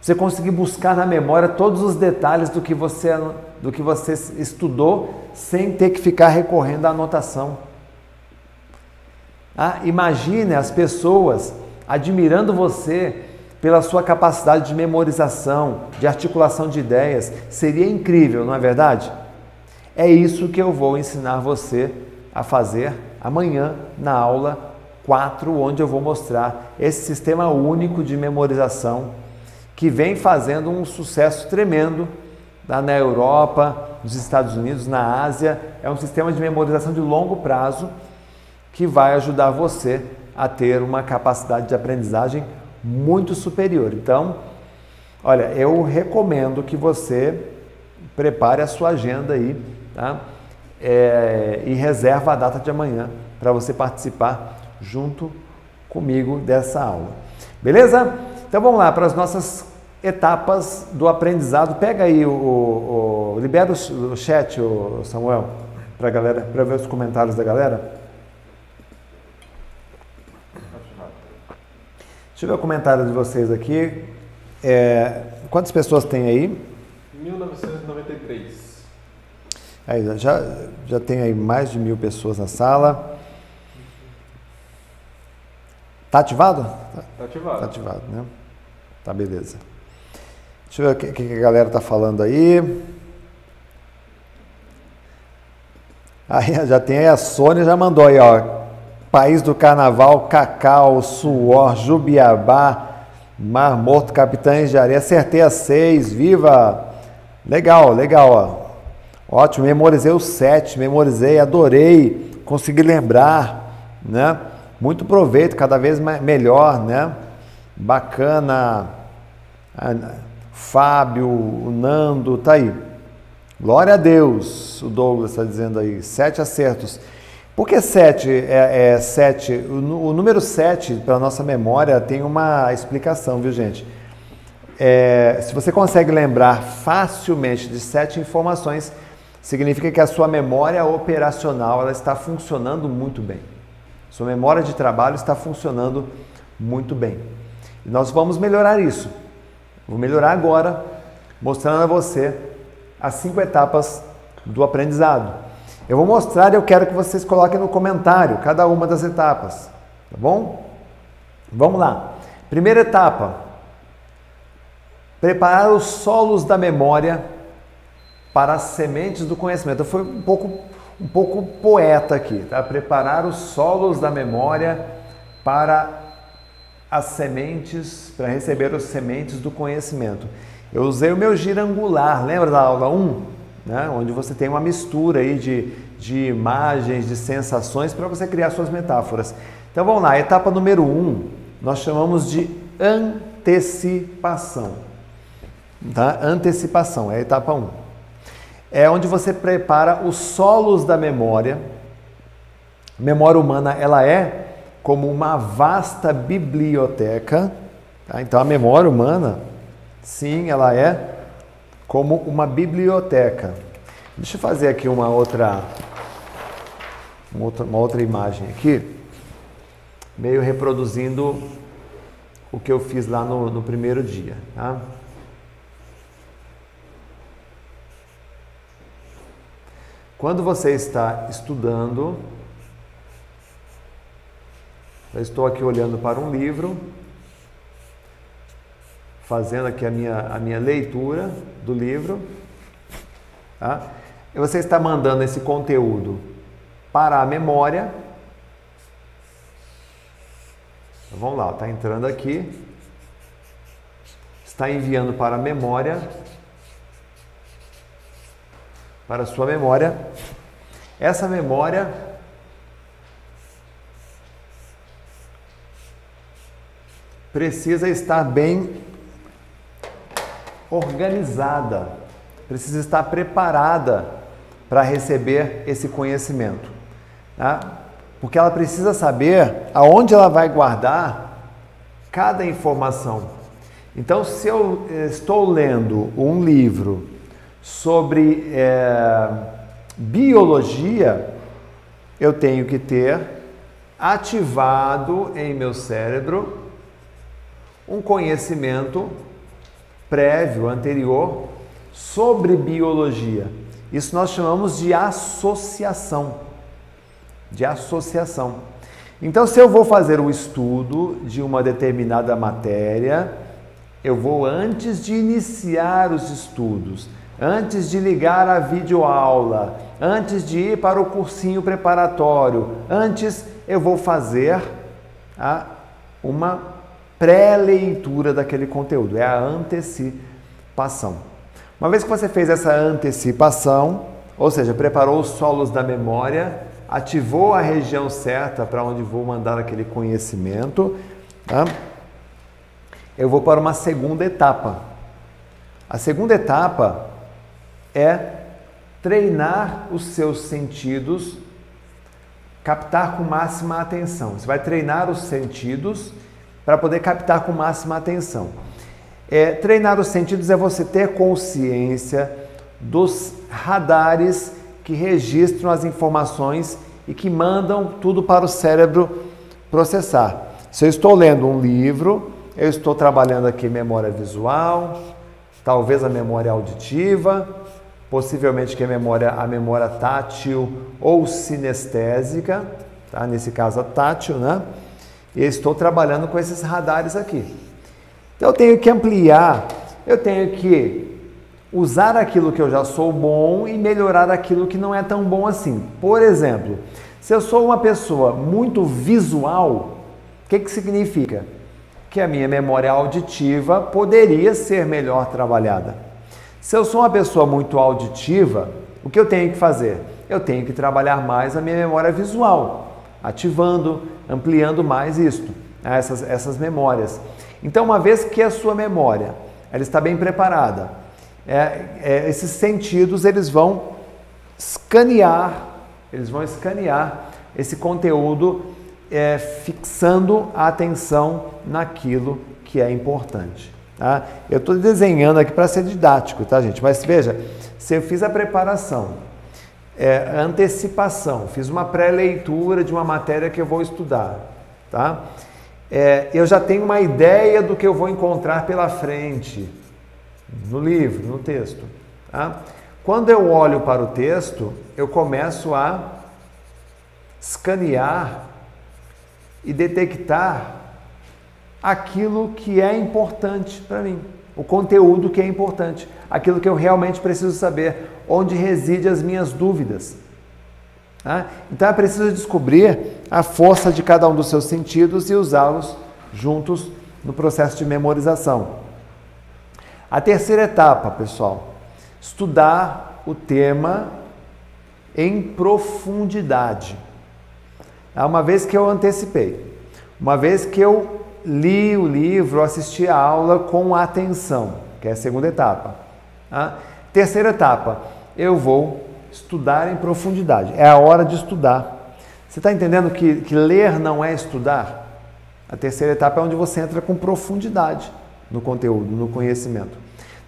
você conseguir buscar na memória todos os detalhes do que você, do que você estudou sem ter que ficar recorrendo à anotação. Ah, imagine as pessoas admirando você pela sua capacidade de memorização, de articulação de ideias. Seria incrível, não é verdade? É isso que eu vou ensinar você a fazer amanhã na aula 4, onde eu vou mostrar esse sistema único de memorização que vem fazendo um sucesso tremendo lá na Europa, nos Estados Unidos, na Ásia. É um sistema de memorização de longo prazo que vai ajudar você a ter uma capacidade de aprendizagem muito superior. Então, olha, eu recomendo que você prepare a sua agenda aí, tá? É, e reserva a data de amanhã para você participar junto comigo dessa aula. Beleza? Então vamos lá para as nossas etapas do aprendizado. Pega aí o, o, o libera o, o chat, o Samuel, para galera, para ver os comentários da galera. Deixa eu ver o comentário de vocês aqui. É, quantas pessoas tem aí? 1993. Aí, já, já tem aí mais de mil pessoas na sala. Tá ativado? Tá ativado. Tá ativado, né? Tá, beleza. Deixa eu ver o que, que a galera tá falando aí. Aí já tem aí a Sônia, já mandou aí, ó. País do Carnaval, Cacau, Suor, Jubiabá, Mar Morto, Capitães de Areia. Acertei a seis, viva! Legal, legal, ó. Ótimo, memorizei o sete, memorizei, adorei, consegui lembrar, né? Muito proveito, cada vez melhor, né? Bacana. Fábio, o Nando, tá aí. Glória a Deus, o Douglas está dizendo aí. Sete acertos. Por que sete é, é sete? O, o número sete, para nossa memória, tem uma explicação, viu gente? É, se você consegue lembrar facilmente de sete informações, significa que a sua memória operacional ela está funcionando muito bem. Sua memória de trabalho está funcionando muito bem. E nós vamos melhorar isso. Vou melhorar agora, mostrando a você as cinco etapas do aprendizado. Eu vou mostrar e eu quero que vocês coloquem no comentário cada uma das etapas, tá bom? Vamos lá. Primeira etapa: preparar os solos da memória para as sementes do conhecimento. Eu fui um pouco, um pouco poeta aqui, tá? Preparar os solos da memória para as sementes, para receber as sementes do conhecimento. Eu usei o meu girangular, lembra da aula 1? né? onde você tem uma mistura aí de, de imagens, de sensações para você criar suas metáforas. Então Então vamos lá, etapa número um, nós chamamos de antecipação. Tá? Antecipação, é a etapa 1. É onde você prepara os solos da memória. Memória humana, ela é como uma vasta biblioteca. Tá? Então a memória humana, sim, ela é como uma biblioteca. Deixa eu fazer aqui uma outra, uma outra, uma outra imagem aqui, meio reproduzindo o que eu fiz lá no, no primeiro dia. Tá? Quando você está estudando, eu estou aqui olhando para um livro, fazendo aqui a minha, a minha leitura do livro, tá? e você está mandando esse conteúdo para a memória. Então, vamos lá, está entrando aqui, está enviando para a memória para a sua memória. Essa memória precisa estar bem organizada, precisa estar preparada para receber esse conhecimento. Tá? Porque ela precisa saber aonde ela vai guardar cada informação. Então, se eu estou lendo um livro sobre é, biologia, eu tenho que ter ativado em meu cérebro um conhecimento prévio, anterior, sobre biologia. Isso nós chamamos de associação. De associação. Então, se eu vou fazer um estudo de uma determinada matéria, eu vou antes de iniciar os estudos, antes de ligar a videoaula, antes de ir para o cursinho preparatório, antes eu vou fazer a, uma pré-leitura daquele conteúdo, é a antecipação. Uma vez que você fez essa antecipação, ou seja, preparou os solos da memória, ativou a região certa para onde vou mandar aquele conhecimento, tá? eu vou para uma segunda etapa. A segunda etapa é treinar os seus sentidos, captar com máxima atenção. Você vai treinar os sentidos para poder captar com máxima atenção. É, treinar os sentidos é você ter consciência dos radares que registram as informações e que mandam tudo para o cérebro processar. Se eu estou lendo um livro, eu estou trabalhando aqui memória visual, talvez a memória auditiva, possivelmente que a memória, a memória tátil ou sinestésica, tá? nesse caso a tátil, né? E estou trabalhando com esses radares aqui. Então eu tenho que ampliar, eu tenho que usar aquilo que eu já sou bom e melhorar aquilo que não é tão bom assim. Por exemplo, se eu sou uma pessoa muito visual, o que, que significa? Que a minha memória auditiva poderia ser melhor trabalhada. Se eu sou uma pessoa muito auditiva, o que eu tenho que fazer? Eu tenho que trabalhar mais a minha memória visual, ativando, ampliando mais isto, né, essas, essas memórias. Então, uma vez que a sua memória ela está bem preparada, é, é, esses sentidos eles vão escanear, eles vão escanear esse conteúdo, é, fixando a atenção naquilo que é importante. Tá? Eu estou desenhando aqui para ser didático, tá, gente? Mas veja, se eu fiz a preparação, é, antecipação, fiz uma pré-leitura de uma matéria que eu vou estudar, tá? É, eu já tenho uma ideia do que eu vou encontrar pela frente, no livro, no texto. Tá? Quando eu olho para o texto, eu começo a escanear e detectar aquilo que é importante para mim, o conteúdo que é importante, aquilo que eu realmente preciso saber, onde reside as minhas dúvidas. Tá? Então é preciso descobrir a força de cada um dos seus sentidos e usá-los juntos no processo de memorização. A terceira etapa, pessoal, estudar o tema em profundidade. Uma vez que eu antecipei, uma vez que eu li o livro, assisti a aula com atenção, que é a segunda etapa. Tá? Terceira etapa, eu vou estudar em profundidade. É a hora de estudar. Você está entendendo que, que ler não é estudar? A terceira etapa é onde você entra com profundidade no conteúdo, no conhecimento.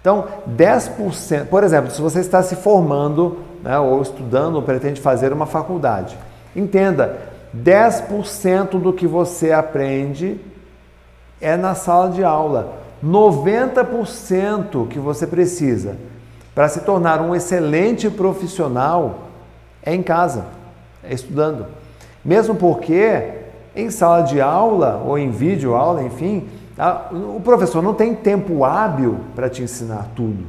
Então, 10%, por exemplo, se você está se formando né, ou estudando ou pretende fazer uma faculdade, entenda, 10% do que você aprende é na sala de aula. 90% que você precisa para se tornar um excelente profissional é em casa, é estudando. Mesmo porque em sala de aula ou em vídeo aula, enfim, o professor não tem tempo hábil para te ensinar tudo.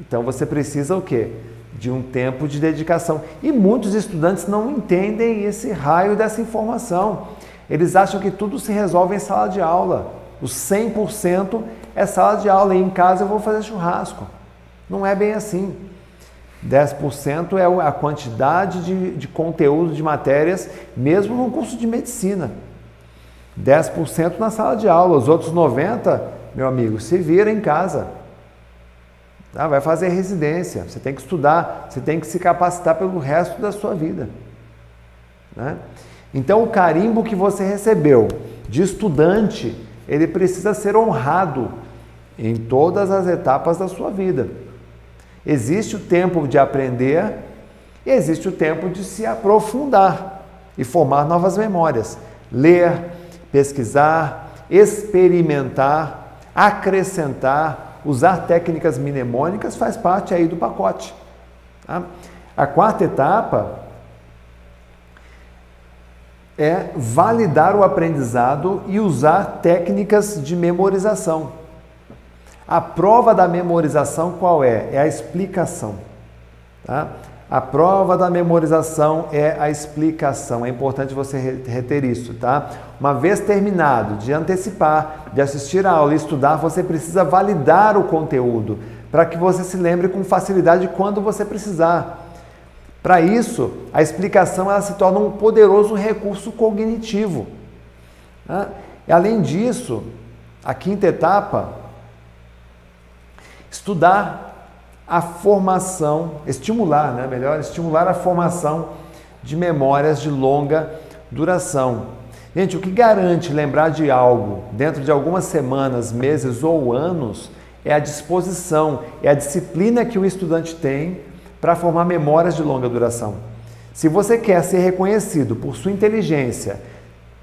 Então você precisa o quê? De um tempo de dedicação. E muitos estudantes não entendem esse raio dessa informação. Eles acham que tudo se resolve em sala de aula. O 100% é sala de aula e em casa eu vou fazer churrasco. Não é bem assim. 10% é a quantidade de, de conteúdo de matérias, mesmo no curso de medicina. 10% na sala de aula, os outros 90%, meu amigo, se vira em casa. Ah, vai fazer residência, você tem que estudar, você tem que se capacitar pelo resto da sua vida. Né? Então, o carimbo que você recebeu de estudante, ele precisa ser honrado em todas as etapas da sua vida. Existe o tempo de aprender e existe o tempo de se aprofundar e formar novas memórias. Ler, pesquisar, experimentar, acrescentar, usar técnicas mnemônicas faz parte aí do pacote. Tá? A quarta etapa é validar o aprendizado e usar técnicas de memorização. A prova da memorização qual é? É a explicação. Tá? A prova da memorização é a explicação. É importante você reter isso, tá? Uma vez terminado de antecipar, de assistir a aula e estudar, você precisa validar o conteúdo para que você se lembre com facilidade quando você precisar. Para isso, a explicação ela se torna um poderoso recurso cognitivo. E além disso, a quinta etapa, estudar a formação, estimular, né? melhor, estimular a formação de memórias de longa duração. Gente, o que garante lembrar de algo dentro de algumas semanas, meses ou anos é a disposição, é a disciplina que o estudante tem para formar memórias de longa duração. Se você quer ser reconhecido por sua inteligência,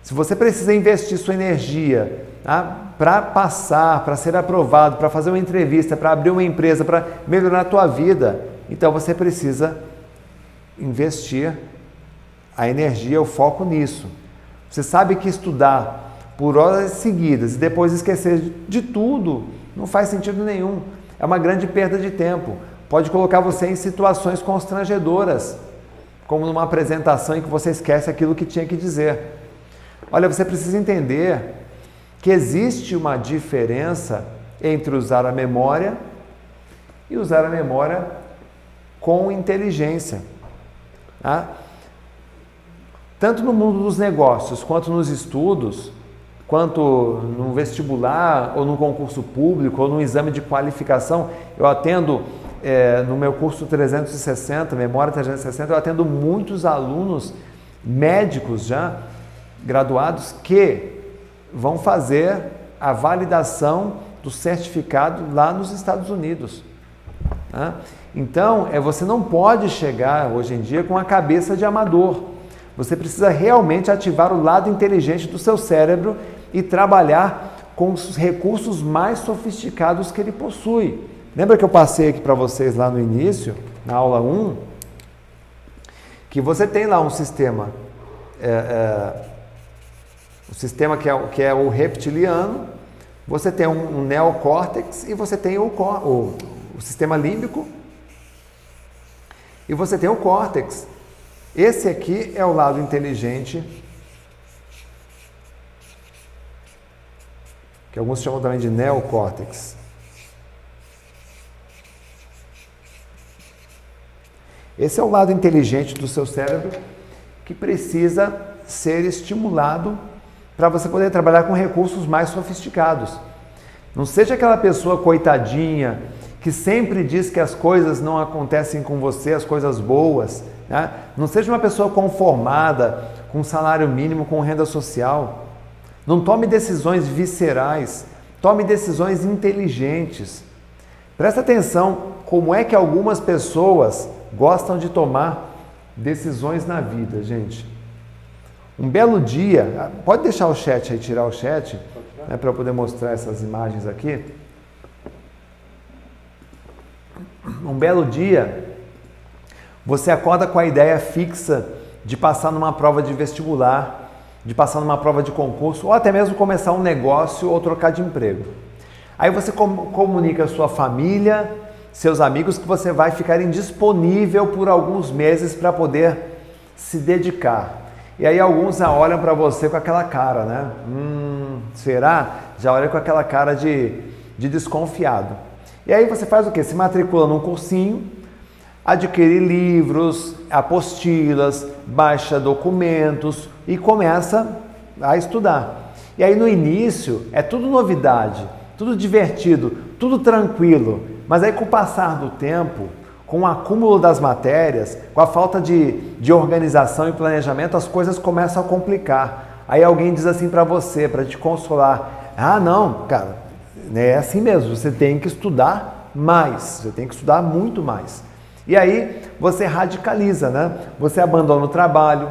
se você precisa investir sua energia tá? para passar, para ser aprovado, para fazer uma entrevista, para abrir uma empresa, para melhorar a tua vida, então você precisa investir a energia, o foco nisso. Você sabe que estudar por horas seguidas e depois esquecer de tudo não faz sentido nenhum. É uma grande perda de tempo. Pode colocar você em situações constrangedoras, como numa apresentação em que você esquece aquilo que tinha que dizer. Olha, você precisa entender que existe uma diferença entre usar a memória e usar a memória com inteligência. Tá? Tanto no mundo dos negócios, quanto nos estudos, quanto no vestibular, ou no concurso público, ou no exame de qualificação, eu atendo é, no meu curso 360, Memória 360, eu atendo muitos alunos médicos já graduados que vão fazer a validação do certificado lá nos Estados Unidos. Tá? Então, é, você não pode chegar hoje em dia com a cabeça de amador. Você precisa realmente ativar o lado inteligente do seu cérebro e trabalhar com os recursos mais sofisticados que ele possui. Lembra que eu passei aqui para vocês lá no início, na aula 1, que você tem lá um sistema é, é, o sistema que é, que é o reptiliano, você tem um, um neocórtex e você tem o, o, o sistema límbico e você tem o córtex. Esse aqui é o lado inteligente, que alguns chamam também de neocórtex. Esse é o lado inteligente do seu cérebro que precisa ser estimulado para você poder trabalhar com recursos mais sofisticados. Não seja aquela pessoa coitadinha que sempre diz que as coisas não acontecem com você, as coisas boas. Né? Não seja uma pessoa conformada com salário mínimo, com renda social. Não tome decisões viscerais, tome decisões inteligentes. Presta atenção como é que algumas pessoas gostam de tomar decisões na vida, gente. Um belo dia, pode deixar o chat aí, tirar o chat, né, para eu poder mostrar essas imagens aqui. Um belo dia, você acorda com a ideia fixa de passar numa prova de vestibular, de passar numa prova de concurso, ou até mesmo começar um negócio ou trocar de emprego. Aí você comunica a sua família, seus amigos que você vai ficar indisponível por alguns meses para poder se dedicar. E aí alguns já olham para você com aquela cara, né? Hum, será? Já olham com aquela cara de, de desconfiado. E aí você faz o quê? Se matricula num cursinho, adquire livros, apostilas, baixa documentos e começa a estudar. E aí no início é tudo novidade, tudo divertido, tudo tranquilo. Mas aí com o passar do tempo, com o acúmulo das matérias, com a falta de, de organização e planejamento, as coisas começam a complicar. Aí alguém diz assim para você, para te consolar: ah, não, cara, é assim mesmo, você tem que estudar mais, você tem que estudar muito mais. E aí você radicaliza, né? Você abandona o trabalho,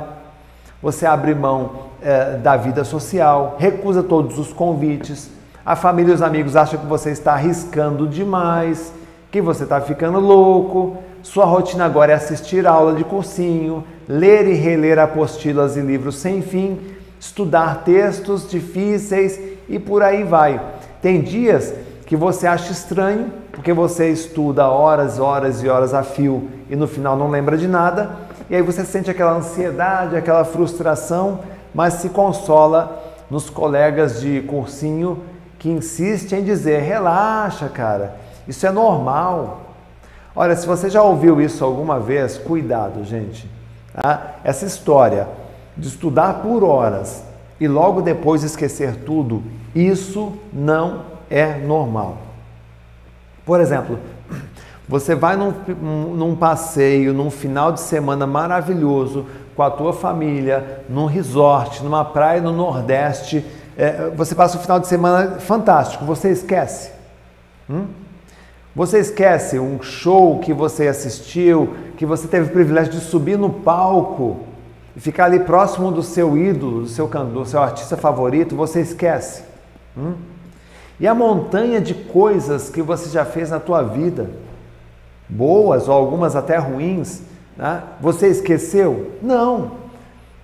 você abre mão é, da vida social, recusa todos os convites, a família e os amigos acham que você está arriscando demais, que você está ficando louco. Sua rotina agora é assistir aula de cursinho, ler e reler apostilas e livros sem fim, estudar textos difíceis e por aí vai. Tem dias que você acha estranho, porque você estuda horas, horas e horas a fio e no final não lembra de nada, e aí você sente aquela ansiedade, aquela frustração, mas se consola nos colegas de cursinho que insiste em dizer: relaxa, cara, isso é normal. Olha, se você já ouviu isso alguma vez, cuidado, gente. Tá? Essa história de estudar por horas e logo depois esquecer tudo, isso não é normal. Por exemplo, você vai num, num, passeio, num final de semana maravilhoso com a tua família, num resort, numa praia no Nordeste, é, você passa um final de semana fantástico, você esquece. Hum? Você esquece um show que você assistiu, que você teve o privilégio de subir no palco e ficar ali próximo do seu ídolo, do seu, do seu artista favorito, você esquece. Hum? E a montanha de coisas que você já fez na tua vida, boas ou algumas até ruins, né? você esqueceu? Não.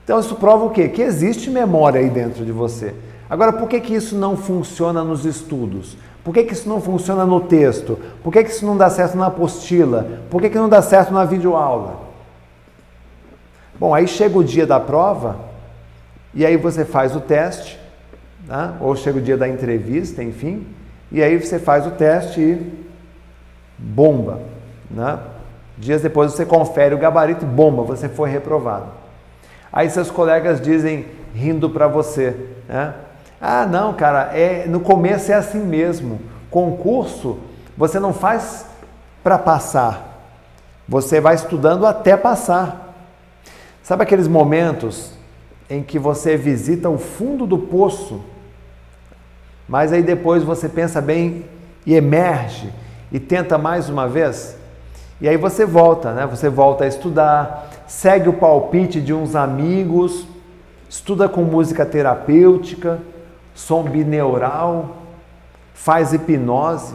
Então isso prova o quê? Que existe memória aí dentro de você. Agora, por que, que isso não funciona nos estudos? Por que, que isso não funciona no texto? Por que, que isso não dá certo na apostila? Por que, que não dá certo na videoaula? Bom, aí chega o dia da prova e aí você faz o teste, né? ou chega o dia da entrevista, enfim, e aí você faz o teste e bomba. Né? Dias depois você confere o gabarito e bomba, você foi reprovado. Aí seus colegas dizem, rindo para você, né? Ah, não, cara, é, no começo é assim mesmo. Concurso você não faz para passar, você vai estudando até passar. Sabe aqueles momentos em que você visita o fundo do poço, mas aí depois você pensa bem e emerge e tenta mais uma vez? E aí você volta, né? Você volta a estudar, segue o palpite de uns amigos, estuda com música terapêutica som bineural, faz hipnose,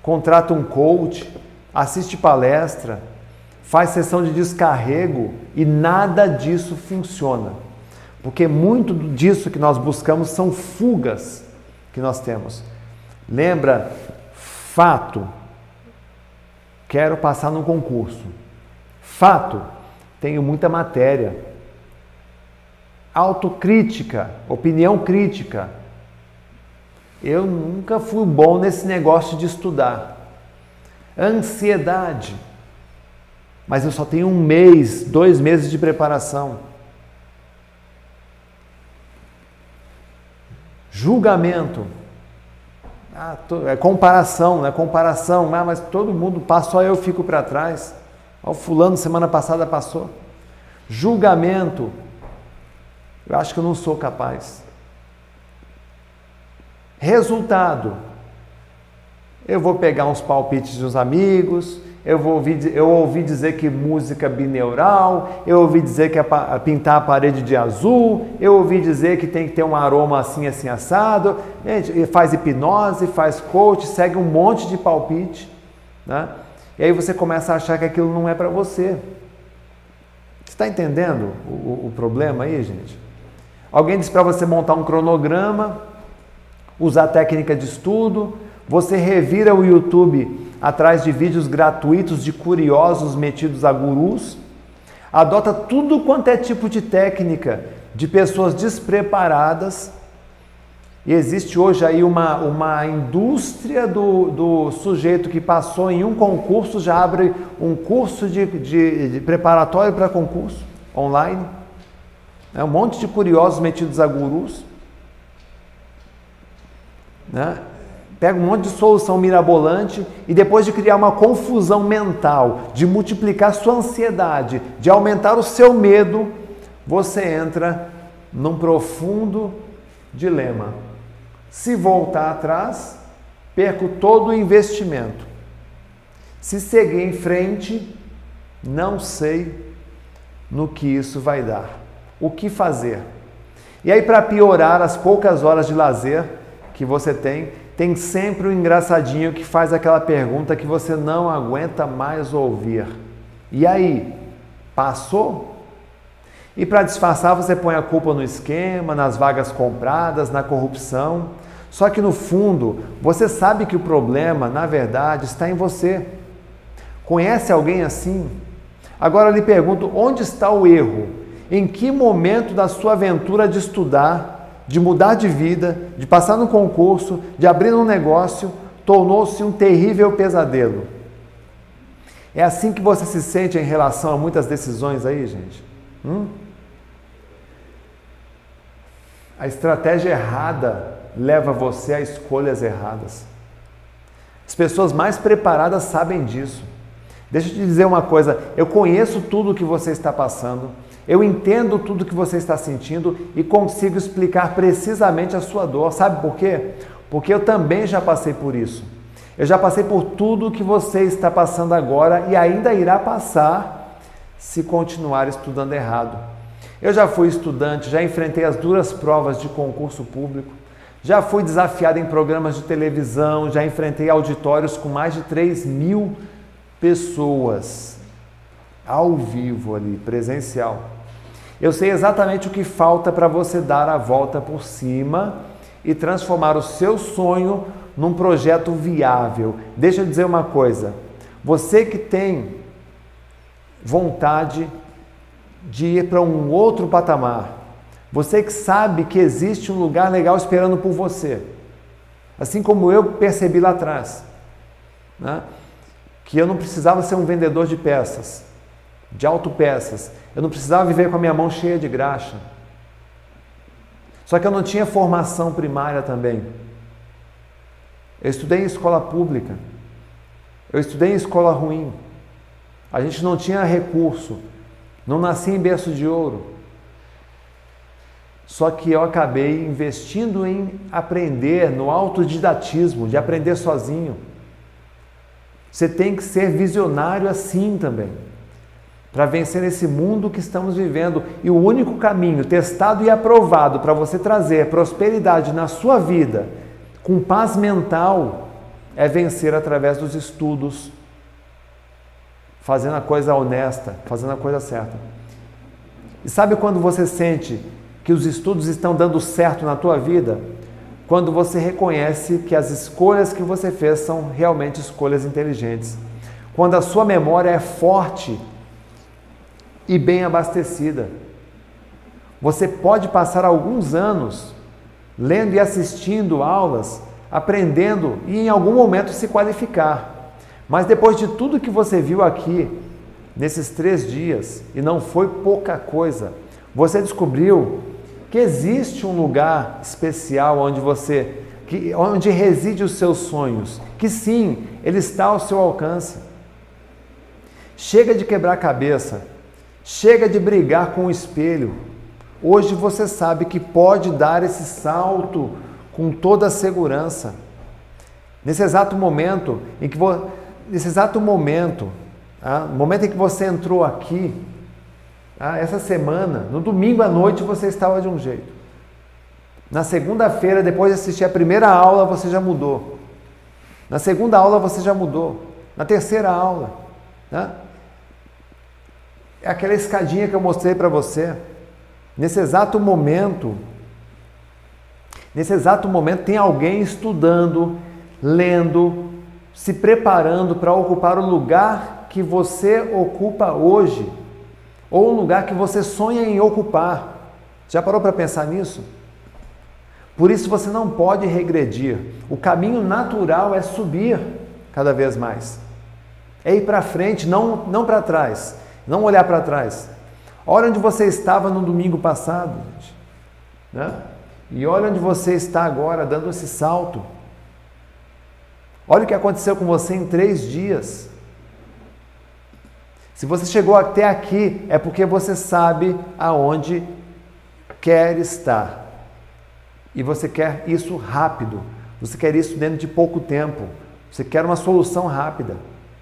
contrata um coach, assiste palestra, faz sessão de descarrego e nada disso funciona. Porque muito disso que nós buscamos são fugas que nós temos. Lembra, fato, quero passar no concurso. Fato, tenho muita matéria. Autocrítica, opinião crítica, eu nunca fui bom nesse negócio de estudar. Ansiedade. Mas eu só tenho um mês, dois meses de preparação. Julgamento. Ah, é comparação, né? Comparação. Ah, mas todo mundo passa, só eu fico para trás. O fulano semana passada passou. Julgamento. Eu acho que eu não sou capaz. Resultado. Eu vou pegar uns palpites dos amigos, eu, vou ouvir, eu ouvi dizer que música bineural, eu ouvi dizer que é pintar a parede de azul, eu ouvi dizer que tem que ter um aroma assim, assim, assado. Gente, faz hipnose, faz coach, segue um monte de palpite. Né? E aí você começa a achar que aquilo não é para você. Você está entendendo o, o, problema aí, gente? Alguém disse para você montar um cronograma, usar técnica de estudo, você revira o YouTube atrás de vídeos gratuitos de curiosos metidos a gurus, adota tudo quanto é tipo de técnica de pessoas despreparadas. E existe hoje aí uma, uma indústria do, do sujeito que passou em um concurso, já abre um curso de, de, de preparatório para concurso online. É um monte de curiosos metidos a gurus. Né? Pega um monte de solução mirabolante e depois de criar uma confusão mental, de multiplicar sua ansiedade, de aumentar o seu medo, você entra num profundo dilema. Se voltar atrás, perco todo o investimento. Se seguir em frente, não sei no que isso vai dar. O que fazer? E aí, para piorar as poucas horas de lazer que você tem, tem sempre um engraçadinho que faz aquela pergunta que você não aguenta mais ouvir. E aí, passou? E para disfarçar, você põe a culpa no esquema, nas vagas compradas, na corrupção. Só que no fundo, você sabe que o problema, na verdade, está em você. Conhece alguém assim? Agora eu lhe pergunto: onde está o erro? Em que momento da sua aventura de estudar de mudar de vida, de passar no concurso, de abrir um negócio, tornou-se um terrível pesadelo. É assim que você se sente em relação a muitas decisões aí, gente? Hum? A estratégia errada leva você a escolhas erradas. As pessoas mais preparadas sabem disso. Deixa eu te dizer uma coisa: eu conheço tudo o que você está passando. Eu entendo tudo que você está sentindo e consigo explicar precisamente a sua dor. Sabe por quê? Porque eu também já passei por isso. Eu já passei por tudo que você está passando agora e ainda irá passar se continuar estudando errado. Eu já fui estudante, já enfrentei as duras provas de concurso público, já fui desafiado em programas de televisão, já enfrentei auditórios com mais de 3 mil pessoas ao vivo ali, presencial. Eu sei exatamente o que falta para você dar a volta por cima e transformar o seu sonho num projeto viável. Deixa eu dizer uma coisa: você que tem vontade de ir para um outro patamar, você que sabe que existe um lugar legal esperando por você, assim como eu percebi lá atrás, né? que eu não precisava ser um vendedor de peças, de autopeças. Eu não precisava viver com a minha mão cheia de graxa. Só que eu não tinha formação primária também. Eu estudei em escola pública. Eu estudei em escola ruim. A gente não tinha recurso. Não nasci em berço de ouro. Só que eu acabei investindo em aprender no autodidatismo, de aprender sozinho. Você tem que ser visionário assim também para vencer esse mundo que estamos vivendo. E o único caminho testado e aprovado para você trazer prosperidade na sua vida, com paz mental, é vencer através dos estudos, fazendo a coisa honesta, fazendo a coisa certa. E sabe quando você sente que os estudos estão dando certo na tua vida? Quando você reconhece que as escolhas que você fez são realmente escolhas inteligentes. Quando a sua memória é forte e bem abastecida. Você pode passar alguns anos lendo e assistindo aulas, aprendendo e em algum momento se qualificar. Mas depois de tudo que você viu aqui, nesses três dias, e não foi pouca coisa, você descobriu que existe um lugar especial onde você, que, onde reside os seus sonhos, que sim, ele está ao seu alcance. Chega de quebrar cabeça, chega de brigar com o espelho. Hoje você sabe que pode dar esse salto com toda a segurança. Nesse exato momento em que vo... nesse exato momento, ah, momento em que você entrou aqui, ah, essa semana, no domingo à noite você estava de um jeito. Na segunda-feira, depois de assistir a primeira aula, você já mudou. Na segunda aula você já mudou. Na terceira aula, né? É aquela escadinha que eu mostrei para você. Nesse exato momento, Nesse exato momento, tem alguém estudando, lendo, se preparando para ocupar o lugar que você ocupa hoje, ou o lugar que você sonha em ocupar. Já parou para pensar nisso? Por isso você não pode regredir. O caminho natural é subir cada vez mais. É ir para frente, não, não para trás. Não olhar para trás. Olha onde você estava no domingo passado, gente. Né? E olha onde você está agora, dando esse salto. Olha o que aconteceu com você em três dias. Se você chegou até aqui, é porque você sabe aonde quer estar. E você quer isso rápido. Você quer isso dentro de pouco tempo. Você quer uma solução rápida.